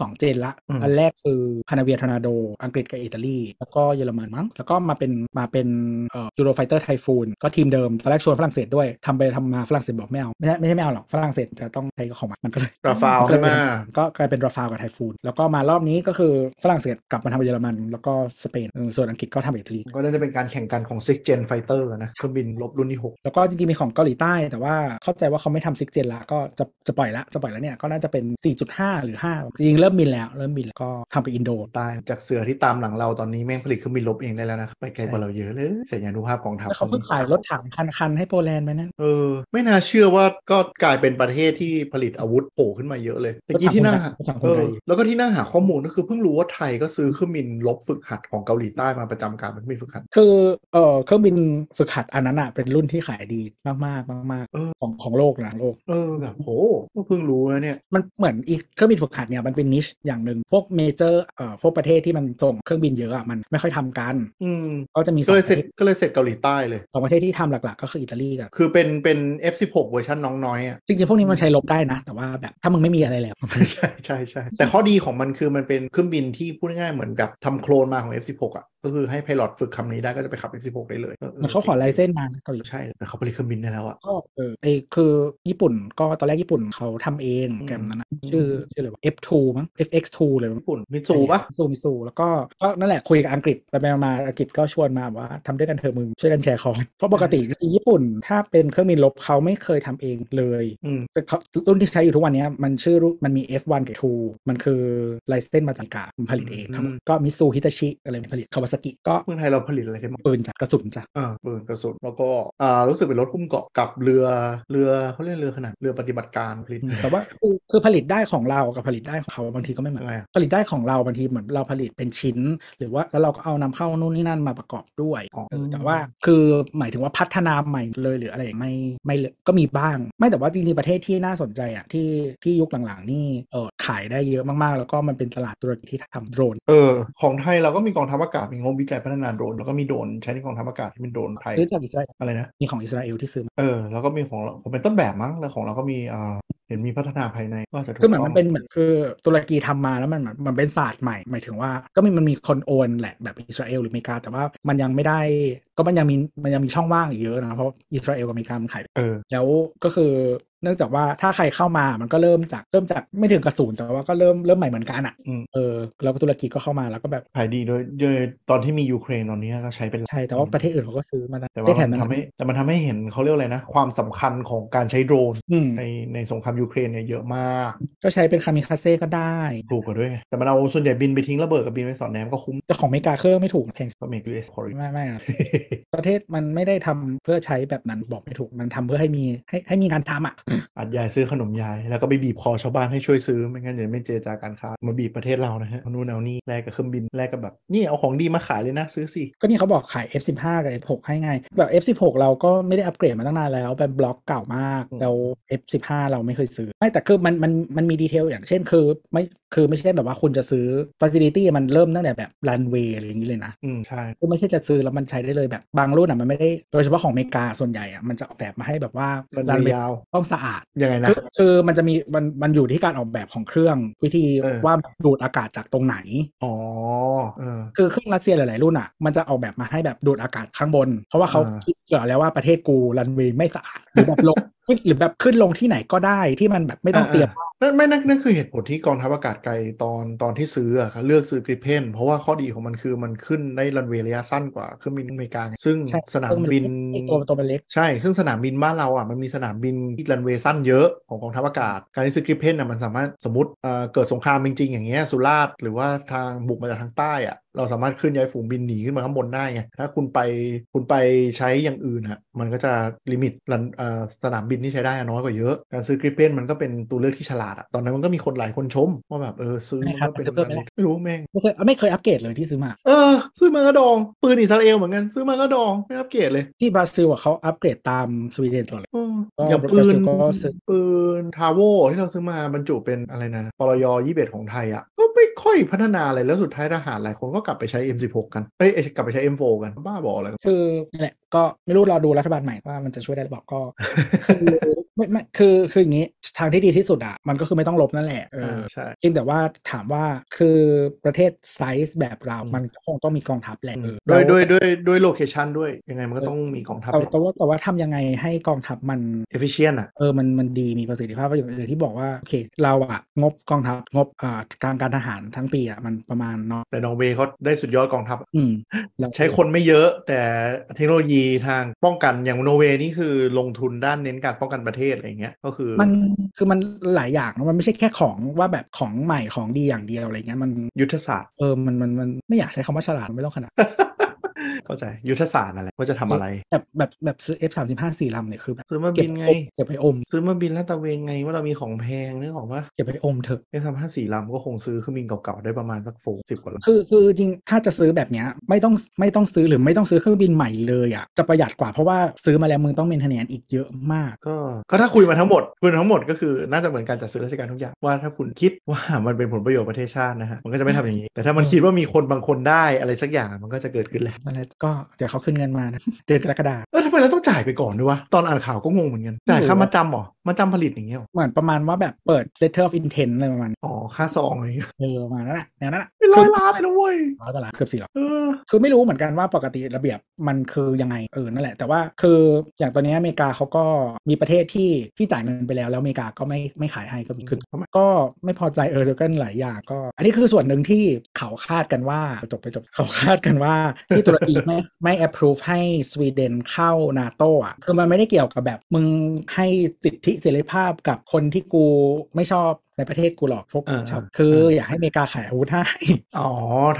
สอง gen ละอืมอันแรกคือ Panavia Tornado อังกฤษกับอิตาลี แล้วก็เยอรมันมั้ง แล้วก็มาเป็นมาเป็นเอ่อ Eurofighter Typhoon ก็ทีมเดิม ตอนแรกชวนฝรั่งเศสด้วยทำไปทำมาฝรั่งเศสบอกไม่เอา ไม่ใช่ไม่ใช่ไม่เอาหรอกฝรั่งเศสจะต้องใช้ของมันมันก็เลย Rafale ก็เลใช่ไหมก็กลายเป็น Rafale กับ Typhoon แล้วก็มารอบนี้ก็คือฝรั่งเศสกลับมาทำเยอรมัน แล้วก็สเปนเออส่วนอังกฤษก็ทำอิตาลีก็น่าจะเป็นการแข่งกันของ Six Gen Fighter นะเครื่องบินรบรุ่นที่6แล้วก็จริงๆมีของเกาหลีใต้ แต่ว่าเข้าใจว่าเขาไม่ทำ Six Gen ละก็จะจะปล่อยละจะปล่อยแล้วเนี่ยก็น่าจะเป็น 4.5 หรือ 5 จริงๆเริ่มบินแล้วเริ่มบินแล้วก็ทำกับอินโดตายจากเสือที่ตามหลังเราตอนนี้แม่งผลิตเครื่องบินรบเองได้แล้วนะไปไกลกว่าเราเยอะเลยแสนยานุภาพกองทัพแล้วเขาเพิ่งขายรถถังคันๆให้โปแลนด์ไหมนั่นเออไม่น่าเชื่อว่าก็กลายเป็นประเทศที่ผลิตอาวุธโผล่ขึ้นมาเยอะเลยตะกี้ที่นั่งหารถถังคเอนไทอยแล้วก็ที่นั่งหาข้อมูลก็คือเพิ่งรู้ว่าไทยก็ซื้อเครื่องบินรบฝึกหัดของเกาหลีใต้มาประจำการเป็นเครื่องบินฝึกหัด คือเออเครื่องบินฝึกหัดอันนั้นอะเป็นรุ่นที่ขายดีมากๆมากเออๆของของโลกนะโลก เออแบบโหก็เพิ่งรู้นะเนี่ย มันเหมือนอีกเครื่องบินฝึกหัดเนี่ยมันเป็น niche อย่างหนึ่งพวก major เอ่อพวกประเทศที่มันส่งเครื่องบินเยอะอะมันไม่ค่อยทำกัน อืมก็จะมีสก็องเลยปเสร็ระจเทศก็เลยเสร็จเกาหลีใต้เลยสองประเทศที่ทำหลักๆ ก็คืออิตาลีกับคือเป็นเป็น F16 เวอร์ชันน้องน้อยอะจริงๆพวกนี้มันใช้รบได้นะ แต่ว่าแบบถ้ามึงไม่มีอะไรแล้วใช่ใช่ใช่แต่ข้อดีของมันคือมันเป็นเครื่องบินที่พูดง่ายๆเหมือนกับทำโคลนมาของ F16 อะก็คือให้ pilot ฝึกลำนี้ได้ก็จะไปขับ F16 ได้เลยมันเขาขอ license มานะเกาหลีใช่แต่เขาผลิตเครื่องบินได้แล้วอะก็เออไอคือญี่ปุ่นก็ตอนแรกญี่ปุ่นเขาทำเองอืมแกมนั้นนะชื่อชื่ออะไรวะ F2 มั้ง FX2 เลยมั้งญี่ปุ่นมิตซูปะมิซูมิซูแล้วก็ก็นั่นแหละคุยกับอังกฤษไปไปมาๆอังกฤษก็ชวนมาว่าทำด้วยกันเถอะมึงช่วยกันแชร์ของเพราะปกติจริงๆญี่ปุ่นถ้าเป็นเครื่องบินรบเขาไม่เคยทำเองเลยอืมแต่เขารุ่นที่ใช้อยู่ทุกวันเนี้ยมันชื่อรุ่นมันมี F1 กับ2มันคือ license มาจากอเมริกามันผลิตเองครับอืมก็มิตซูบิชิอะไรผลิตคาวาซากิก็เมืองไทยเราผลิตอะไรได้บ้างปืนจากกระสุนจ้ะอ่าปืนกระสุนแล้วก็อ่ารู้สึกเป็นรถหุ้มเกาะกับเรือเรือเขาเรียกเรือขนาดเรือปฏิบัติการผลิตอืมแต่ว่าคือคือผลิตได้ของเรากับผลิตได้ของเขาบางทีก็ไม่เหมือนยังไงอะผลิตได้ของเราบางทีเหมือนเราผลิตเป็นชิ้น หรือว่าแล้วเราก็เอานำเข้านู่นนี่นั่นมาประกอบด้วยอ๋อเออแต่ว่าคือหมายถึงว่าพัฒนาใหม่เลยหรืออะไรไม่ไม่เลยก็มีบ้าง ไม่แต่ว่าจริงๆประเทศที่น่าสนใจอะที่ที่ยุคหลังๆนี่เออขายได้เยอะมากๆ แล้วก็มันเป็นตลาดตุรกีที่ทำโดรนเออของไทยเราก็มีกองทัพอากาศมีงบวิจัยพัฒนาโดรนแล้วก็มีโดรนใช้ในกองทัพอากาศที่เป็นโดรนไทยซื้อจากอิสราเอลอะไรนะมีของอิสราเอลที่ซื้อมาเออแล้วก็มีของเราผมเป็นต้นแบบมั้งแล้วของเราก็มีอ่าเห็นมีพัฒนาภายในก็จะถูกคือเหมือนต้มังนเป็นเหมือนคือตุรกีทำมาแล้วมันเหมือนมันเป็นศาสตร์ใหม่หมายถึงว่าก็มีมันมีคนโอนแหละแบบอิสราเอลหรืออเมริกาแต่ว่ามันยังไม่ได้ ก็มันยังมีมันยังมีช่องว่างอีกเยอะนะ เพราะอิสราเอลกับอเมริกามันขายเออแล้วก็คือเนื่องจากว่าถ้าใครเข้ามามันก็เริ่มจากเริ่มจากไม่ถึงกระสุนแต่ว่าก็เริ่มเริ่มใหม่เหมือนกันอะอืมเออแล้วก็ตุรกีก็เข้ามาแล้วก็แบบขายดีโดยโดยตอนที่มียูเครนตอนนี้ก็ใช้เป็นหลักใช่แต่ว่าประเทศอื่นเขาก็ซื้อมานะแต่ได้ว่าแถมัมนหนังทำสืให้อแต่มันทำให้เห็นเขาเรียกอะไรนะ ความสำคัญของการใช้โดรนอืมในในสงครามยูเครนเนี่ยเยอะมาก ก็ใช้เป็นคามิคาเซ่ก็ได้ถูกกว่าด้วยไงแต่มันเอาส่วนใหญ่บินไปทิ้งระเบิดกับบินไปสอดแนมก็คุ้มแต่ของอเมริกาเครื่องไม่ถูกแพงก็เมกยูเอสพอริไม่ไม่อะประเทศมันไม่ได้ทำเพื่อใช้แบบนั้นบอกไม่ถูกมันทำเพื่อให้มีให้ให้มีงานทำอะอัดยายซื้อขนมยาย แล้วก็ไปบีบคอชาวบ้านให้ช่วยซื้อไม่งั้นเดี๋ยวไม่เจรจาการค้ามาบีบประเทศเรานะฮะเอานู่นเอานี่แลกกับเครื่องบินแลกกับแบบนี่เอาของดีมาขายเลยนะซื้อสิก็นี่เขาบอกขาย F15 กับ F6 ให้ไงแบบ F16 เราก็ไม่ได้อัปเกรดมาตั้งนานแล้วเป็นบล็อกเก่ามากอืมแล้ว F15 เราไม่เคยซื้อไม่แต่คือมันมันมันมี detail อย่างเช่นคือไม่คือไม่ใช่แบบว่าคุณจะซื้อ Facility มันเริ่มตั้งแต่แบบรันเวย์อะไรอย่างนี้เลยนะอืมใช่คือไม่ใช่จะซื้อแล้วมันใช้ได้เลยแบบบางรุ่นอะมันไม่ได้โดยเฉพาะของอเมริกาส่วนใหญ่อะมันจะออกแบบมาให้แบบว่ารันรันเวเวย์ย์ยาวต้องสะอาดยังไงนะคือคือมันจะมีมันมันอยู่ที่การออกแบบของเครื่องวิธีเออว่าดูดอากาศจากตรงไหนอ๋อเออคือเครื่องรัสเซียหลาย ๆ รุ่นอะมันจะออกแบบมาให้แบบดูดอากาศข้างบน เพราะว่าเขาอ่าคิดเผื่อแล้วว่าประเทศกูรันเวย์ไม่สะอาดหรือแบบลงหรือแบบขึ้นลงที่ไหนก็ได้ที่มันแบบไม่ต้องเตรียมนั่นไม่นั่นนั่นคือเหตุผลที่กองทัพอากาศไทยตอนตอนที่ซื้ออะครับเลือกซื้อ Gripen เพราะว่าข้อดีของมันคือมันขึ้นได้รันเวย์ระยะสั้นกว่าเครื่องบินอเมริกาไงซึ่งใช่สนามบินไอ้ตัวตัวมันเล็กใช่ ซึ่งสนามบินบ้านเราอะมันมีสนามบินที่รันเวย์สั้นเยอะของกองทัพอากาศ การที่ซื้อ Gripen อะมันสามารถสมมติเอ่อเกิดสงครามจริงๆอย่างเงี้ยสุราษฎร์หรือว่าทางบุกมาจากทางใต้อะ เราสามารถขึ้นย้ายฝูงบินหนีขึ้นมาข้างบนได้ไงถ้าคุณไปคุณไปใช้อย่างอื่นอะมันก็จะ limit run เอ่อสนามบินที่ใช้ได้อะน้อยกว่าเยอะ การซื้อ Gripen มันก็เป็นตัวเลือกที่ฉลาดอะตอนนั้นมันก็มีคนหลายคนชมว่าแบบเออซื้อไม่มันครับก็เป็นซื้อเพิ่มไหมล่ะไม่รู้แม่งไม่เคยไม่เคยอัปเกรดเลยที่ซื้อมา เออ ซื้อมาก็ดองปืนอิสราเอลเหมือนกันซื้อมาก็ดองไม่อัปเกรดเลยที่บราซิลอะเขาอัปเกรดตามสวีเดนตลอดเลยอืมก็อย่างบปืราซินลก็ซื้อปืนทาโวที่เราซื้อมาบรรจุเป็นอะไรนะปรยยี่เบของไทยอะก็ไม่ค่อยพัฒนาอะไรแล้วสุดท้ายทหารหลายคนก็กลับไปใช้ M16 กันเอ้ยเอ้ยกลับไปใช้ M4 กันบ้าบออะไรกันคือนั่นแหละก็ไม่รู้รอดูรัฐบาลใหม่ว่ามันจะช่วยได้หรือเปล่าก็คือ ไม่ไม่คือคืออย่างนี้ทางที่ดีที่สุดอะมันก็คือไม่ต้องลบนั่นแหละเออใช่เพียงแต่ว่าถามว่าคือประเทศไซส์แบบเราอืมมันก็คงต้องมีกองทัพแหละเออโดยแล้วโดยโดยโดย location ด้วยยังไงมันก็ต้องมีกองทัพแต่แต่ว่าแต่ว่าทำยังไงให้กองทัพมันefficient อะเออมันมันดีมีประสิทธิภาพอย่างอย่างที่บอกว่าโอเคเราอะงบกองทัพงบอ่าการการทหารทั้งปีอะมันประมาณเนาะแต่นอร์เวย์เขาได้สุดยอดกองทัพอืมแล้วใช้คนไม่เยอะแต่เทคโนโลยีทางป้องกันอย่างนอร์เวย์นี่คือลงทุนด้านเน้นการป้องกันประเทศอะไรอย่างเงี้ยก็คือมันคือมันหลายอย่างนะมันไม่ใช่แค่ของว่าแบบของใหม่ของดีอย่างเดียวอะไรเงี้ยมันยุทธศาสตร์เออมันมันมันไม่อยากใช้คำว่าฉลาดมันไม่ต้องขนาด เข้าใจยุทธศาสตร์นั่นแหละว่าจะทำอะไร แบบแบบแบบซื้อ F 3 5สี่ลำเนี่ยคือแบบซื้อมาเก็บิบนไงอมเก็บไปอม ซื้อมาบินแล้วตะเวนไงว่าเรามีของแพงนึกออกปะเก็บไปอมเถอะไอ้ทำห้าสี่ลำก็คงซื้อเครื่องบินเก่าๆได้ประมาณสักโฟสิบกว่าลำคือคือจริงถ้าจะซื้อแบบเนี้ยไม่ต้องไม่ต้องซื้อหรือไม่ต้องซื้อเครื่องบินใหม่เลยอะจะประหยัดกว่าเพราะว่าซื้อมาแล้วมึงต้องเมนเทนแนนอีกเยอะมาก ก็ก็ถ้าคุยมาทั้งหมดคุยมาทั้งหมดก็คือน่าจะเหมือนการจัดซื้อราชการทุกอย่างว่าถ้าคุณคิดว่ามันเป็นผลประโยชน์ประเทศชาตินะฮะมันก็จะไม่ทำอย่างนี้ แต่ถ้ามันคิดว่ามีคนบางคนได้อะไรสักอย่างอะมันก็จะเกิดขึ้นแหละนั่นแหละก็เดี๋ยวเขาขึ้นเงินมานะเดือนกรกฎาคมเออทำไมเราต้องจ่ายไปก่อนด้วยวะตอนอ่านข่าวก็งงเหมือนกันจ่ายค่าไม่รู้มาจำเหรอ มาจำผลิตอย่างเงี้ยเหรอเหมือนประมาณว่าแบบเปิด letter of intent อะไรประมาณอ๋อ ค่าซองอะไรเงี้ยเออประมาณนั้นแหละแนวนั้นแหละเป็นร้อยล้านเลยนะเว้ยร้อยกว่าล้านเกือบสี่ร้อยเออคือไม่รู้เหมือนกันว่าปกติระเบียบมันคือยังไงเออนั่นแหละ แต่ว่าคืออย่างตอนนี้อเมริกาเขาก็มีประเทศที่ที่จ่ายเงินไปแล้วแล้วอเมริกาก็ไม่ไม่ขายให้ก็มีคือทำไมก็ไม่พอใจเออเดียวกันหลายอย่างก็ อันนี้คือส่วนหนึ่งที่เขาคาดกันว่าจบไปจบเขาคาดกันว่าที่ตุรกีไม่ไม่ approve ให้สวีเดนเข้านาโตอะคือมันไม่ได้เกี่ยวกับแบบมึงให้สิทธิเสรีภาพกับคนที่กูไม่ชอบ ในประเทศกูหรอกพวกอ่าชาวคืออ่าอยากให้อเมริกาขายอาวุธให้อ๋อ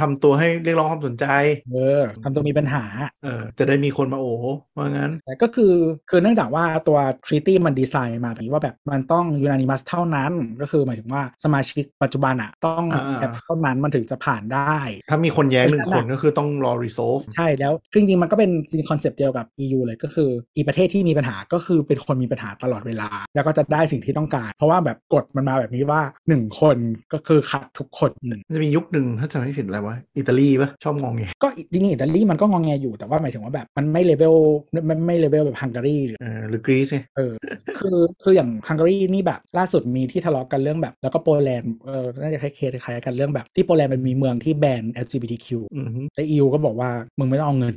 ทำตัวให้เรียกร้องความสนใจ เออทำตัวมีปัญหาเออจะได้มีคนมาโอ้ว่างั้นแต่ก็คือคือเนื่องจากว่าตัว treaty มันดีไซน์มาแบบนี้ว่าแบบมันต้อง unanimous เท่านั้น ก็คือหมายถึงว่าสมาชิกปัจจุบันอะต้องอ่าแอปเท่านั้นมันถึงจะผ่านได้ ถ้ามีคนแย้งหนึ่งเพราะฉะคนั้นนก็คือต้องรอ resolve ใช่แล้วคือจริงๆมันก็เป็นจริง concept เดียวกับ EU เลยก็คืออีประเทศที่มีปัญหาก็คือเป็นคนมีปัญหาตลอดเวลา แล้วก็จะได้สิ่งที่ต้องการ เพราะว่าแบบกฎมันมาแบบนี้ว่า1คนก็คือขัดทุกคนหนึ่งมันจะมียุคหนึ่งถ้าจำไม่ผิดอะไรวะอิตาลีปะชอบงองไงก็จริงๆอิตาลีมันก็งองแงอยู่แต่ว่าหมายถึงว่าแบบมันไม่เลเวลไม่ไม่เลเวลแบบฮังการีหรือเออหรือกรีซไงเออคือคืออย่างฮังการีนี่แบบล่าสุดมีที่ทะเลาะกันเรื่องแบบ แล้วก็โปแลนด์เออน่าจะคล้ายๆคล้ายๆกันเรื่องแบบที่โปแลนด์มันมีเมืองที่แบน LGBTQ อือฮึแต่ EU ก็บอกว่ามึงไม่ต้องเอาเงิน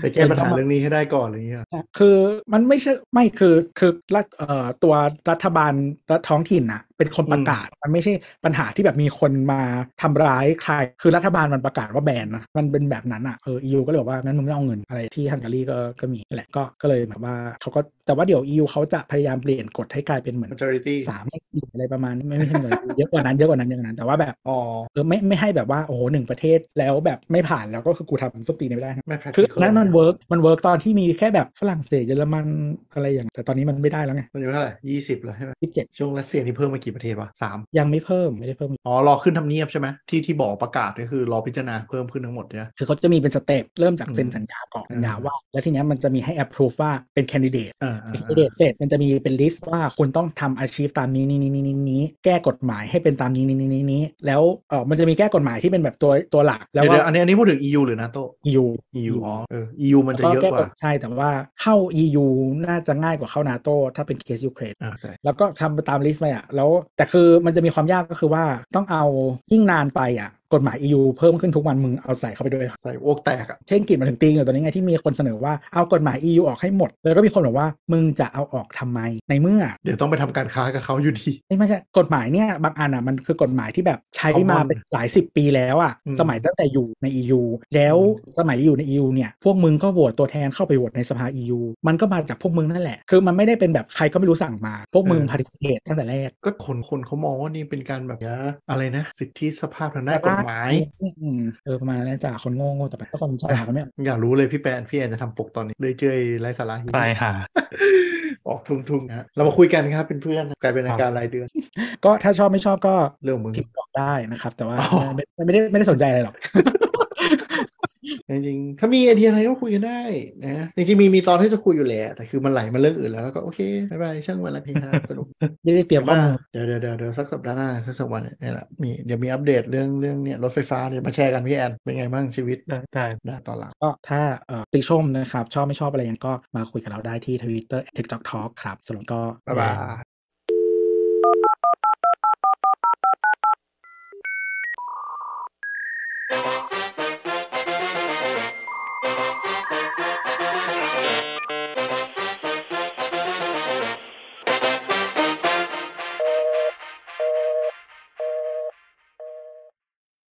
ไปแก้ปัญหาเรื่องนี้ให้ได้ก่อนอะไรอย่างเงี้ยคือมันไม่ใช่ไม่คือคือรัฐเอ่อตัวรัฐบาลรัฐท้องถิ่นน่ะ เป็นคนประกาศ มันไม่ใช่ปัญหาที่แบบมีคนมาทำร้ายใคร คือรัฐบาลมันประกาศว่าแบนนะ มันเป็นแบบนั้นอะ เออ EU ก็เลยบอกว่านั้นมึงไม่ต้องเอาเงินอะไรที่ฮังการีก็ก็มีนั่นแหละ ก็ก็เลยแบบว่าเขาก็ แต่ว่าเดี๋ยว EU เขาจะพยายามเปลี่ยนกฎให้กลายเป็นเหมือน majority สามให้สี่อะไรประมาณนี้ไม่ไม่ใช่เหมือนเยอะกว่านั้นเยอะกว่านั้นเยอะกว่านั้น แต่ว่าแบบอ๋อเออไม่ไม่ให้แบบว่าโอ้โหหนึ่งประเทศแล้วแบบไม่ผ่านแล้วก็คือกูทำส้นตีนไม่ได้นะไม่คือ practical นั้นมัน work มัน work ตอนที่มีแค่แบบฝรั่งเศสเยอรมันอะไรอย่าง แต่ตอนนี้มันไม่ได้แล้วไงมันอยู่เท่าไหร่ยี่สิบแล้วใช่ไหมยี่สิบเจ็ดช่วงรัสเซียนี่เพิ่มมากี่ประเทศวะสามยังไม่เพิ่มไม่ได้เพิ่มอ๋อรอขึ้นทำเนียบใช่ไหมที่ที่บอกประกาศก็คือรอพิจารณาเพิ่มขึ้นทั้งหมดเนี่ยคือเขาจะมีเป็น step เริ่มจากอืมเซ็นสัญญาก่อนอืมสัญญาว่า แล้วทีเนี้ยมันจะมีให้ approve ว่าเป็น candidate อ่าอ่า candidate เสร็จมันจะมีเป็น list ว่าคุณต้องทำอาชีพตามนี้นี้นี้นี้นี้แก้กฎหมายให้เป็นตามนี้นี้นี้นี้แล้วเออมันจะมีแก้กฎหมายที่เป็นแบบตัวตัวหลัก แล้วเดี๋ยวก็เดี๋ยวอันนี้อันนี้พูดถึง EU หรือ NATO EU EU อ๋อเออ EU มันจะเยอะกว่า ใช่แต่ว่าเข้า EU น่าจะง่ายกว่าเข้านาโตถ้าเป็นเคสยูเครนอ่าใช่แล้วก็ทำไปตาม list ไปอะแล้วแต่คือมันจะมีความยากก็คือว่าต้องเอายิ่งนานไปอะกฎหมาย EU เพิ่มขึ้นทุกวันมึงเอาใส่เข้าไปด้วยใส่อ้วกแตกอะเช่นกิจมาถึงตีอยู่ตอนนี้ไงที่มีคนเสนอว่าเอากฎหมาย EU ออกให้หมด แล้วก็มีคนบอกว่ามึงจะเอาออกทำไมในเมื่อ เดี๋ยวต้องไปทำการค้ากับเขาอยู่ดีไม่ไม่ใช่กฎหมายเนี่ยบางอันอะมันคือกฎหมายที่แบบใช้ Common มาเป็นหลายสิบปีแล้วอะอืมสมัยตั้งแต่อยู่ใน EU แล้วสมัยอยู่ใน EU เนี่ยพวกมึงก็โหวตตัวแทนเข้าไปโหวตในสภา EU มันก็มาจากพวกมึงนั่นแหละ คือมันไม่ได้เป็นแบบใครก็ไม่รู้สั่งมา พวกมึงพา t ิเ a t ตั้งแต่แรกก็คนคนเขามองว่านี่เป็นการแบบอะไรนะ สิทธิสภาพทางด้านกฎหมายอืมเออประมาณนั้นจ้ะคนโง่ๆแต่แบบถ้าคนฉลาดก็ไม่เอาอยากรู้เลยพี่แปนพี่แอนจะทำปกตอนนี้ เลยเจยไร้สาระตายหาออกทุ่งๆนะเรามาคุยกันครับเป็นเพื่อนกลายเป็นรายการรายเดือน ก็ถ้าชอบไม่ชอบก็เรื่องของมึงพิมพ์บอกได้นะครับ แต่ว่าอ๋อไม่ไม่ได้ไม่ได้สนใจอะไรหรอก จริงๆถ้ามีไอเดียอะไรก็คุยกันได้นะจริงๆมีมีตอนที่จะคุยอยู่แหละแต่คือมันไหลมาเรื่องอื่นแล้วแล้วก็โอเคบายบายช่างมันละเพลงฮาสนุกไม่ได้เตรียมข้อว่ามูลเดี๋ยวเดี๋ยวเดี๋ยวเดี๋ยวสักสัปดาห์หน้าสักสักวันเนี่ยแหละมีเดี๋ยวมีอัปเดตเรื่องเรื่องเนี่ยรถไฟฟ้าเดี๋ยวมาแชร์กันพี่แอนเป็นไงบ้างชีวิตได้ได้นะตอนหลังก็ถ้าเอ่อติชมนะครับ ชอบไม่ชอบอะไรยังก็มาคุยกับเราได้ที่ทวิตเตอร์ TikTok Talk ครับสำหรับก็บ๊ายบาย Yeah.